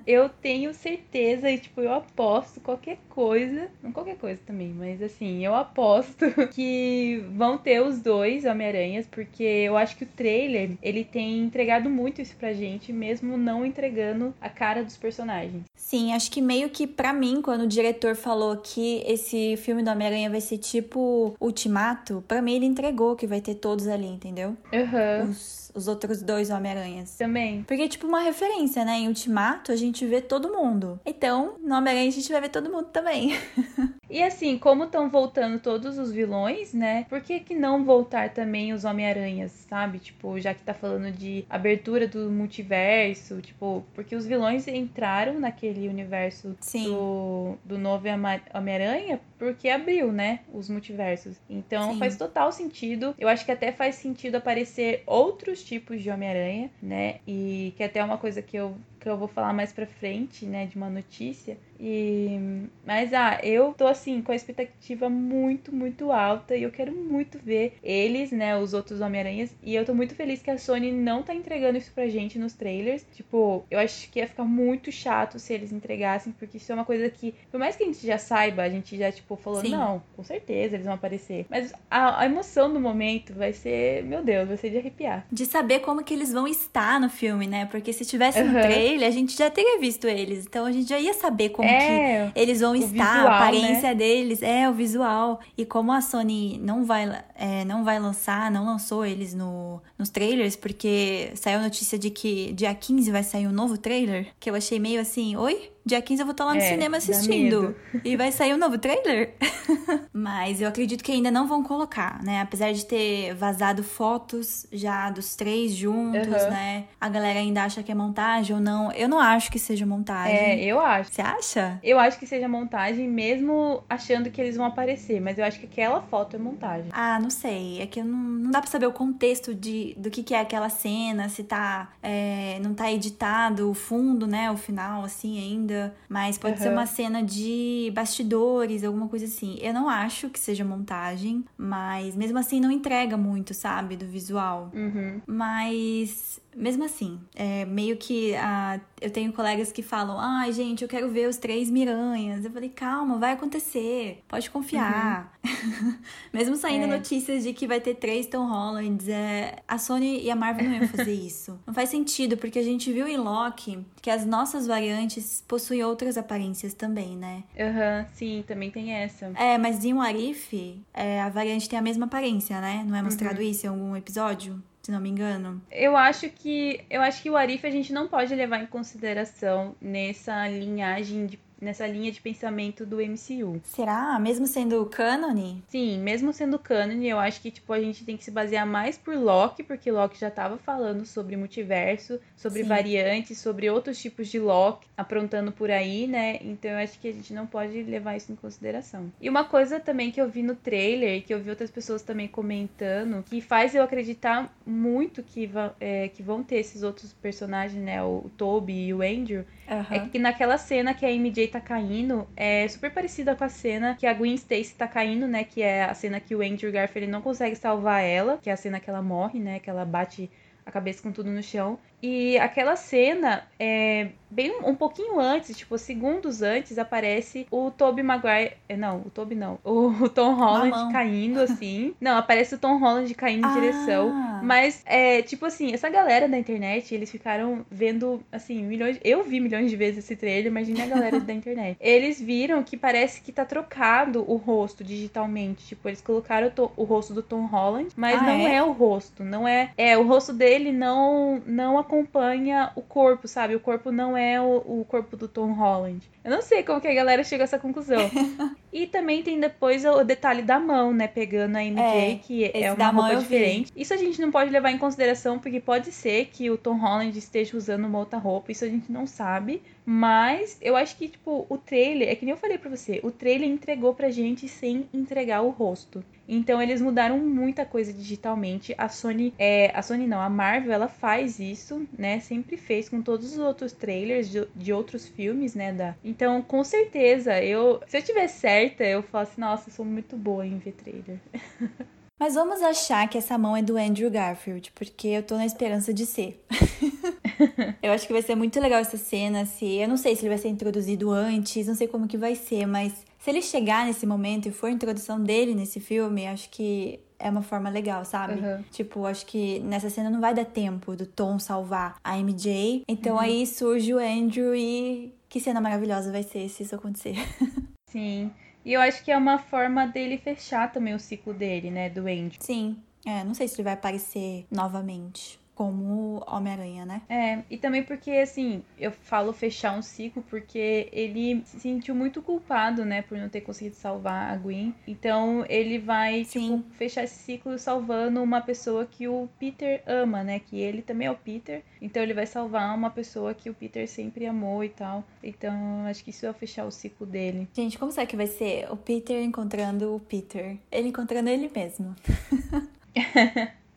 Eu tenho certeza e, tipo, eu aposto qualquer coisa. Não qualquer coisa também, mas assim, eu aposto que vão ter os dois Homem-Aranhas, porque eu acho que o trailer ele tem entregado muito isso pra gente, mesmo não entregando a cara dos personagens. Sim, acho que meio que para mim, quando o diretor falou que esse filme do Homem-Aranha vai ser tipo Ultimato, para mim ele entregou que vai ter todos ali, entendeu? Uhum. Os os outros dois Homem-Aranhas. Também. Porque é tipo uma referência, né? Em Ultimato a gente vê todo mundo. Então, no Homem-Aranha a gente vai ver todo mundo também. E assim, como estão voltando todos os vilões, né? Por que, que não voltar também os Homem-Aranhas, sabe? Tipo, já que tá falando de abertura do multiverso, tipo, porque os vilões entraram naquele universo do, do novo Homem-Aranha porque abriu, né? Os multiversos. Então Sim. faz total sentido. Eu acho que até faz sentido aparecer outros tipos de Homem-Aranha, né? E que até é uma coisa que eu que eu vou falar mais pra frente, né, de uma notícia. E mas ah, eu tô assim com a expectativa muito, muito alta e eu quero muito ver eles, né, os outros Homem-Aranhas, e eu tô muito feliz que a Sony não tá entregando isso pra gente nos trailers. Tipo, eu acho que ia ficar muito chato se eles entregassem, porque isso é uma coisa que, por mais que a gente já saiba, a gente já tipo falou, Sim. não, com certeza eles vão aparecer. Mas a, a emoção do momento vai ser, meu Deus, vai ser de arrepiar. De saber como que eles vão estar no filme, né? Porque se tivesse uhum. no trailer, a gente já teria visto eles. Então a gente já ia saber como é, que eles vão estar, visual, a aparência né? deles, é o visual. E como a Sony não vai, é, não vai lançar, não lançou eles no, nos trailers, porque saiu a notícia de que dia 15 vai sair um novo trailer, que eu achei meio assim, oi? Dia 15 eu vou estar lá no é, cinema assistindo. E vai sair um novo trailer. Mas eu acredito que ainda não vão colocar, né? Apesar de ter vazado fotos já dos três juntos, uhum. né? A galera ainda acha que é montagem ou não. Eu não acho que seja montagem. É, eu acho. Você acha? Eu acho que seja montagem, mesmo achando que eles vão aparecer. Mas eu acho que aquela foto é montagem. Ah, não sei. É que não, não dá pra saber o contexto de, do que, que é aquela cena, se tá. É, não tá editado o fundo, né? O final, assim, ainda mas pode uhum. ser uma cena de bastidores, alguma coisa assim. Eu não acho que seja montagem, mas mesmo assim não entrega muito, sabe, do visual. Uhum. Mas mesmo assim, é meio que a, eu tenho colegas que falam: ai, gente, eu quero ver os três Miranhas. Eu falei: calma, vai acontecer, pode confiar. Uhum. mesmo saindo é. notícias de que vai ter três Tom Hollands, é, a Sony e a Marvel não iam fazer isso. Não faz sentido, porque a gente viu em Loki que as nossas variantes possuem outras aparências também, né? Aham, uhum, sim, também tem essa. É, mas em Arif, é, a variante tem a mesma aparência, né? Não é mostrado uhum. isso em algum episódio? Se não me engano. Eu acho que eu acho que o Arif a gente não pode levar em consideração nessa linhagem de nessa linha de pensamento do MCU. Será? Mesmo sendo cânone? Sim, mesmo sendo cânone, eu acho que tipo a gente tem que se basear mais por Loki, porque Loki já estava falando sobre multiverso, sobre Sim. variantes, sobre outros tipos de Loki aprontando por aí, né? Então eu acho que a gente não pode levar isso em consideração. E uma coisa também que eu vi no trailer, que eu vi outras pessoas também comentando, que faz eu acreditar muito que, é, que vão ter esses outros personagens, né? O Toby e o Andrew, uhum. é que naquela cena que a MJ tá caindo é super parecida com a cena que a Gwen Stacy tá caindo, né? Que é a cena que o Andrew Garfield não consegue salvar ela, que é a cena que ela morre, né? Que ela bate a cabeça com tudo no chão. E aquela cena, é, bem um pouquinho antes, tipo, segundos antes, aparece o Toby Maguire. É, não, o Toby não. O, o Tom Holland Mamão. caindo, assim. não, aparece o Tom Holland caindo em ah. direção. Mas, é, tipo assim, essa galera da internet, eles ficaram vendo, assim, milhões. Eu vi milhões de vezes esse trailer, imagine a galera da internet. Eles viram que parece que tá trocado o rosto digitalmente. Tipo, eles colocaram o, o rosto do Tom Holland, mas ah, não é? é? o rosto. Não é. É, o rosto dele não, não acompanha o corpo, sabe? O corpo não é o, o corpo do Tom Holland. Eu não sei como que a galera chega a essa conclusão. e também tem depois o detalhe da mão, né? Pegando a MJ, é, que é uma roupa diferente. Isso a gente não pode levar em consideração, porque pode ser que o Tom Holland esteja usando uma outra roupa. Isso a gente não sabe. Mas eu acho que, tipo, o trailer, é que nem eu falei pra você, o trailer entregou pra gente sem entregar o rosto. Então eles mudaram muita coisa digitalmente. A Sony, é, a Sony não, a Marvel, ela faz isso, né? Sempre fez com todos os outros trailers de, de outros filmes, né? Da... Então, com certeza, eu, se eu tiver certa, eu falo assim, nossa, eu sou muito boa em ver trailer. Mas vamos achar que essa mão é do Andrew Garfield, porque eu tô na esperança de ser. eu acho que vai ser muito legal essa cena, se eu não sei se ele vai ser introduzido antes, não sei como que vai ser, mas se ele chegar nesse momento e for a introdução dele nesse filme, acho que é uma forma legal, sabe? Uhum. Tipo, acho que nessa cena não vai dar tempo do Tom salvar a MJ. Então uhum. aí surge o Andrew e que cena maravilhosa vai ser se isso acontecer. Sim. E eu acho que é uma forma dele fechar também o ciclo dele, né, do Andy. Sim. É, não sei se ele vai aparecer novamente. Como Homem-Aranha, né? É, e também porque, assim, eu falo fechar um ciclo porque ele se sentiu muito culpado, né, por não ter conseguido salvar a Gwen. Então ele vai, Sim. tipo, fechar esse ciclo salvando uma pessoa que o Peter ama, né? Que ele também é o Peter. Então ele vai salvar uma pessoa que o Peter sempre amou e tal. Então acho que isso é fechar o ciclo dele. Gente, como será que vai ser o Peter encontrando o Peter? Ele encontrando ele mesmo.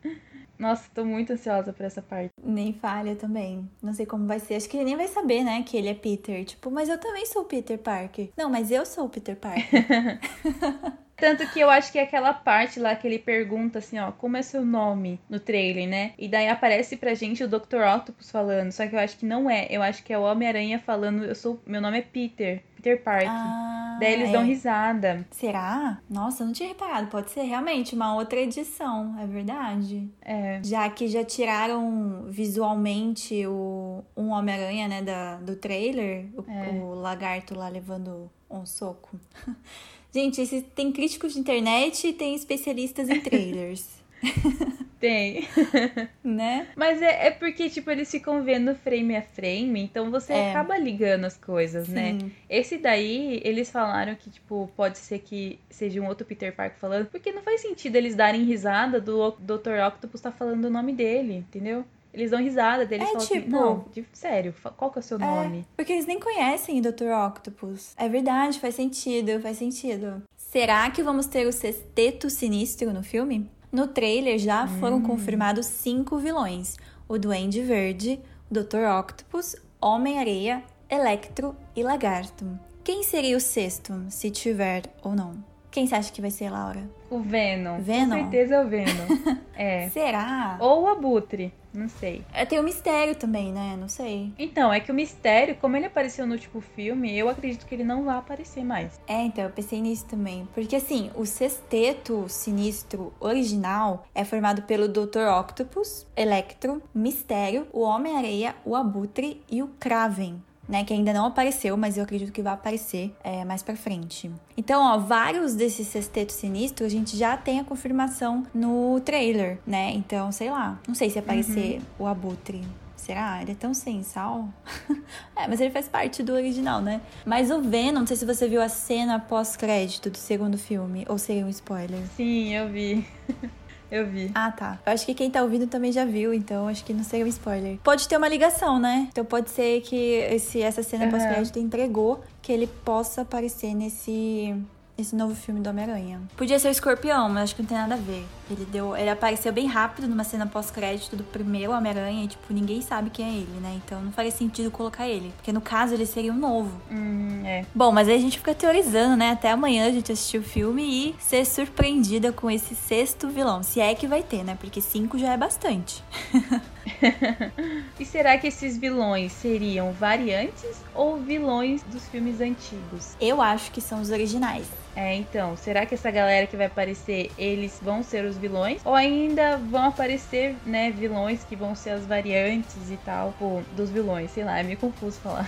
Nossa, tô muito ansiosa por essa parte. Nem falha também. Não sei como vai ser. Acho que ele nem vai saber, né, que ele é Peter. Tipo, mas eu também sou o Peter Parker. Não, mas eu sou o Peter Parker. Tanto que eu acho que é aquela parte lá que ele pergunta assim, ó, como é seu nome no trailer, né? E daí aparece pra gente o Dr. Octopus falando, só que eu acho que não é. Eu acho que é o Homem-Aranha falando, eu sou, meu nome é Peter, Peter Parker. ah, daí eles é. dão risada. Será? Nossa, eu não tinha reparado. Pode ser realmente uma outra edição, é verdade. É. Já que já tiraram visualmente o um Homem-Aranha, né, da, do trailer, o, É. o lagarto lá levando um soco. Gente, esse, tem críticos de internet e tem especialistas em trailers, Tem. né? Mas é, é porque, tipo, eles ficam vendo frame a frame, então você É. acaba ligando as coisas, né? Sim. Esse daí, eles falaram que, tipo, pode ser que seja um outro Peter Parker falando, porque não faz sentido eles darem risada do Dr. Octopus tá falando o nome dele, entendeu? Eles dão risada deles É, falam assim, tipo- não, de- sério, qual que é o seu nome? Porque eles nem conhecem o Dr. Octopus. É verdade, faz sentido, faz sentido. Será que vamos ter o sexteto sinistro no filme? No trailer já foram confirmados cinco vilões: o Duende Verde, o Dr. Octopus, Homem-Areia, Electro e Lagarto. Quem seria o sexto, se tiver ou não? Quem você acha que vai ser, Laura? O Venom. Venom? Com certeza é o Venom. é. Será? Ou o Abutre, não sei. É, Tem o mistério também, né? Não sei. Então, é que o mistério, como ele apareceu no último filme, eu acredito que ele não vai aparecer mais. É, então, eu pensei nisso também. Porque, assim, o sexteto sinistro original é formado pelo Dr. Octopus, Electro, Mistério, o Homem-Areia, o Abutre e o Kraven. Né, que ainda não apareceu, mas eu acredito que vai aparecer é, mais pra frente. Então, ó, vários desses sextetos sinistros a gente já tem a confirmação no trailer, né? Então, sei lá. Não sei se aparecer o Abutre. Será? Ele é tão sem sal? é, mas ele faz parte do original, né? Mas o Venom, não sei se você viu a cena pós-crédito do segundo filme, ou seria um spoiler. Sim, eu vi. eu vi. Ah, tá. Eu acho que quem tá ouvindo também já viu, então acho que não seria um spoiler. Pode ter uma ligação, né? Então pode ser que esse, essa cena Aham. pós-crédito entregou que ele possa aparecer nesse. Esse novo filme do Homem-Aranha. Podia ser o Escorpião, mas acho que não tem nada a ver. Ele deu, ele apareceu bem rápido numa cena pós-crédito do primeiro Homem-Aranha e tipo, ninguém sabe quem é ele, né? Então não faria sentido colocar ele, porque no caso ele seria um novo. Hum, é. Bom, mas aí a gente fica teorizando, né? Até amanhã a gente assistir o filme e ser surpreendida com esse sexto vilão. Se é que vai ter, né? Porque cinco já é bastante. E será que esses vilões seriam variantes ou vilões dos filmes antigos? Eu acho que são os originais. É, então, será que essa galera que vai aparecer, eles vão ser os vilões? Ou ainda vão aparecer, né, vilões que vão ser as variantes e tal, pô, dos vilões? Sei lá, é meio confuso falar.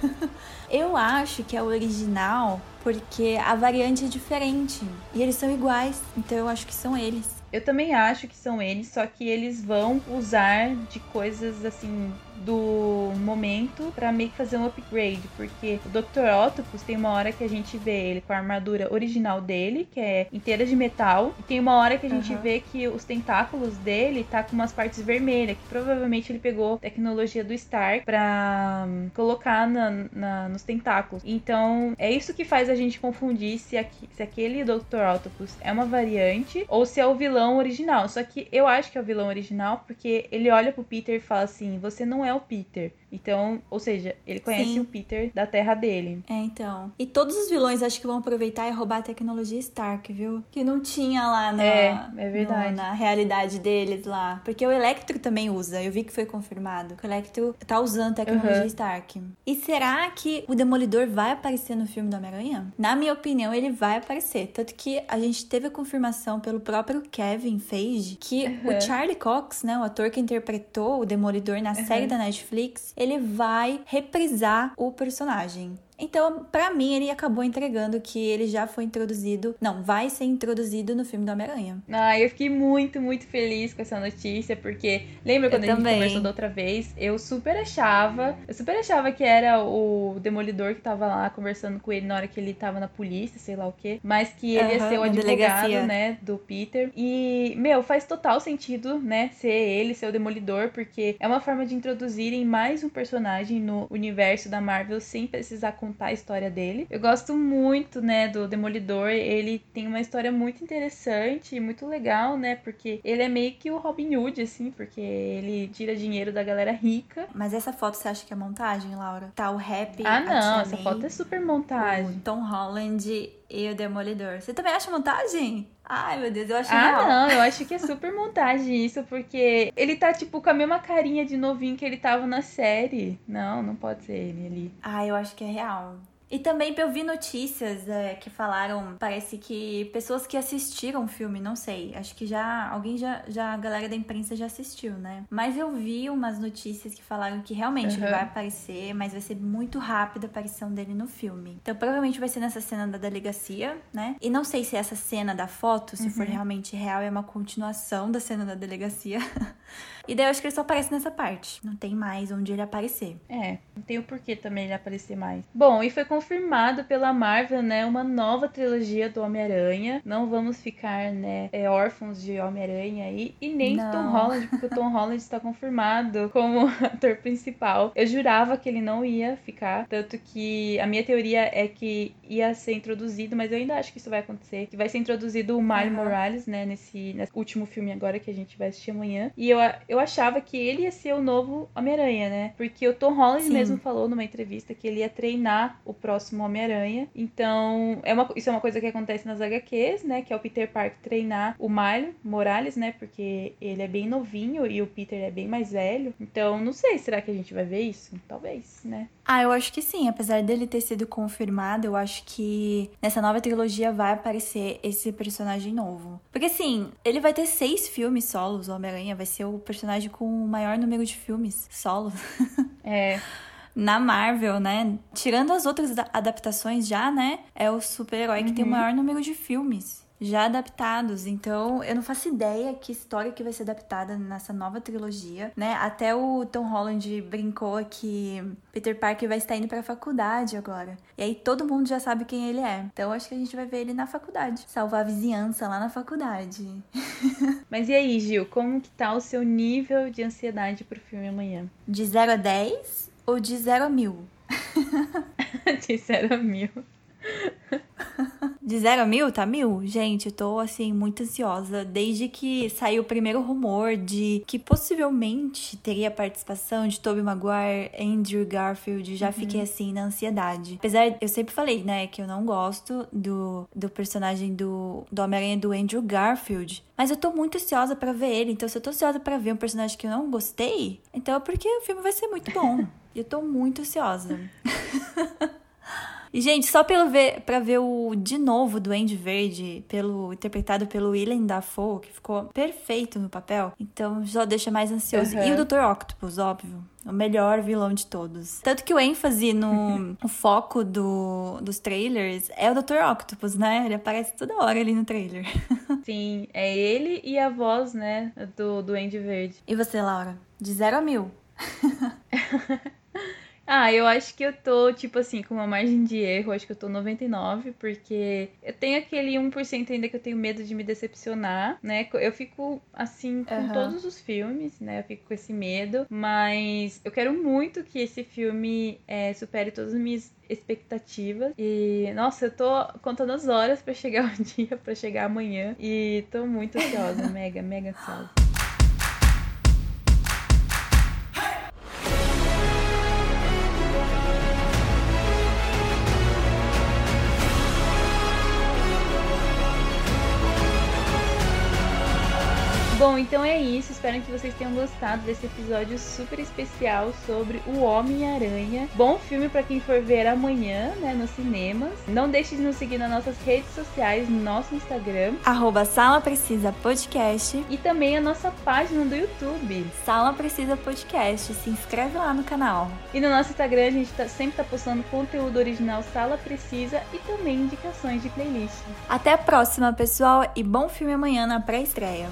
Eu acho que é o original porque a variante é diferente. E eles são iguais. Então eu acho que são eles. Eu também acho que são eles, só que eles vão usar de coisas assim do momento pra meio que fazer um upgrade, porque o Dr. Octopus tem uma hora que a gente vê ele com a armadura original dele, que é inteira de metal, e tem uma hora que a gente Aham. vê que os tentáculos dele tá com umas partes vermelhas, que provavelmente ele pegou tecnologia do Stark pra hum, colocar na, na- nos tentáculos. Então, é isso que faz a gente confundir se, aqui- se aquele Dr. Octopus é uma variante ou se é o vilão original. Só que eu acho que é o vilão original porque ele olha pro Peter e fala assim: Você não é o Peter. Então, ou seja, ele conhece Sim. o Peter da terra dele. É, então. E todos os vilões acho que vão aproveitar e roubar a tecnologia Stark, viu? Que não tinha lá na, É, é verdade. no- na realidade deles lá. Porque o Electro também usa. Eu vi que foi confirmado. Que o Electro tá usando tecnologia Uhum. Stark. E será que o Demolidor vai aparecer no filme do Homem-Aranha? Na minha opinião, ele vai aparecer. Tanto que a gente teve a confirmação pelo próprio Kevin Feige que Uhum. o Charlie Cox, né, o ator que interpretou o Demolidor na série da Netflix, ele vai reprisar o personagem. Então, para mim, ele acabou entregando que ele já foi introduzido, não, vai ser introduzido no filme do Homem-Aranha. Ah, eu fiquei muito, muito feliz com essa notícia, porque lembra quando eu a gente também. conversou da outra vez? Eu super achava, eu super achava que era o Demolidor que tava lá conversando com ele na hora que ele tava na polícia, sei lá o quê, mas que ele uhum, ia ser o advogado, delegacia. né, do Peter. E, meu, faz total sentido, né, ser ele, ser o Demolidor, porque é uma forma de introduzirem mais um personagem no universo da Marvel sem precisar contar a história dele. Eu gosto muito, né, do Demolidor. Ele tem uma história muito interessante e muito legal, né, porque ele é meio que o Robin Hood, assim, porque ele tira dinheiro da galera rica. Mas essa foto você acha que é montagem, Laura? Tá o rap. Ah, não, essa foto é super montagem. O Tom Holland e o Demolidor. Você também acha montagem? Ai, meu Deus, eu acho Ah, real. não, eu acho que é super montagem isso, porque ele tá, tipo, com a mesma carinha de novinho que ele tava na série. Não, não pode ser ele ali. Ah, eu acho que é real. E também eu vi notícias é, que falaram, parece que pessoas que assistiram o filme, não sei, acho que já, alguém já, já, a galera da imprensa já assistiu, né? Mas eu vi umas notícias que falaram que realmente uhum. ele vai aparecer, mas vai ser muito rápida a aparição dele no filme. Então provavelmente vai ser nessa cena da delegacia, né? E não sei se essa cena da foto, se uhum. for realmente real, é uma continuação da cena da delegacia. E daí eu acho que ele só aparece nessa parte. Não tem mais onde ele aparecer. É, não tem o porquê também ele aparecer mais. Bom, e foi confirmado pela Marvel, né, uma nova trilogia do Homem-Aranha. Não vamos ficar, né, é, órfãos de Homem-Aranha aí. E nem não. Tom Holland, porque o Tom Holland está confirmado como ator principal. Eu jurava que ele não ia ficar. Tanto que a minha teoria é que ia ser introduzido, mas eu ainda acho que isso vai acontecer. Que vai ser introduzido o Miles uhum. Morales, né, nesse, nesse último filme agora que a gente vai assistir amanhã. E eu, eu eu achava que ele ia ser o novo Homem-Aranha, né? Porque o Tom Holland Sim. mesmo falou numa entrevista que ele ia treinar o próximo Homem-Aranha. Então, é uma, isso é uma coisa que acontece nas HQs, né? Que é o Peter Parker treinar o Miles Morales, né? Porque ele é bem novinho e o Peter é bem mais velho. Então, não sei, será que a gente vai ver isso? Talvez, né? Ah, eu acho que sim. Apesar dele ter sido confirmado, eu acho que nessa nova trilogia vai aparecer esse personagem novo. Porque, assim, ele vai ter seis filmes solos, o Homem-Aranha vai ser o personagem com o maior número de filmes solos. É. na Marvel, né? Tirando as outras adaptações já, né? É o super-herói uhum. que tem o uhum. maior número de filmes já adaptados. Então, eu não faço ideia que história que vai ser adaptada nessa nova trilogia, né? Até o Tom Holland brincou que Peter Parker vai estar indo para a faculdade agora. E aí todo mundo já sabe quem ele é. Então, acho que a gente vai ver ele na faculdade, salvar a vizinhança lá na faculdade. Mas e aí, Gil, como que tá o seu nível de ansiedade pro filme amanhã? De 0 a 10 ou de 0 a 1000? de 0 a 1000. De zero a mil, tá mil? Gente, eu tô, assim, muito ansiosa. Desde que saiu o primeiro rumor de que possivelmente teria participação de Tobey Maguire, Andrew Garfield, já uhum. fiquei, assim, na ansiedade. Apesar, eu sempre falei, né, que eu não gosto do, do personagem do, do Homem-Aranha do Andrew Garfield. Mas eu tô muito ansiosa para ver ele. Então, se eu tô ansiosa para ver um personagem que eu não gostei, então é porque o filme vai ser muito bom. E eu tô muito ansiosa. E, gente, só pelo ver, pra ver o de novo do Andy Verde, pelo, interpretado pelo Willem Dafoe, que ficou perfeito no papel. Então já deixa mais ansioso. Uhum. E o Dr. Octopus, óbvio. O melhor vilão de todos. Tanto que o ênfase no o foco do, dos trailers é o Dr. Octopus, né? Ele aparece toda hora ali no trailer. Sim, é ele e a voz, né, do, do Andy Verde. E você, Laura? De zero a mil. Ah, eu acho que eu tô, tipo assim, com uma margem de erro, acho que eu tô 99, porque eu tenho aquele 1% ainda que eu tenho medo de me decepcionar, né? Eu fico, assim, com uhum. todos os filmes, né? Eu fico com esse medo, mas eu quero muito que esse filme é, supere todas as minhas expectativas. E, nossa, eu tô contando as horas para chegar o dia, para chegar amanhã, e tô muito ansiosa, mega, mega ansiosa. Bom, então é isso. Espero que vocês tenham gostado desse episódio super especial sobre o Homem-Aranha. Bom filme para quem for ver amanhã, né, nos cinemas. Não deixe de nos seguir nas nossas redes sociais, no nosso Instagram. Arroba Sala Precisa Podcast. E também a nossa página do YouTube. Sala Precisa Podcast. Se inscreve lá no canal. E no nosso Instagram a gente tá, sempre tá postando conteúdo original Sala Precisa e também indicações de playlist. Até a próxima, pessoal, e bom filme amanhã na pré-estreia.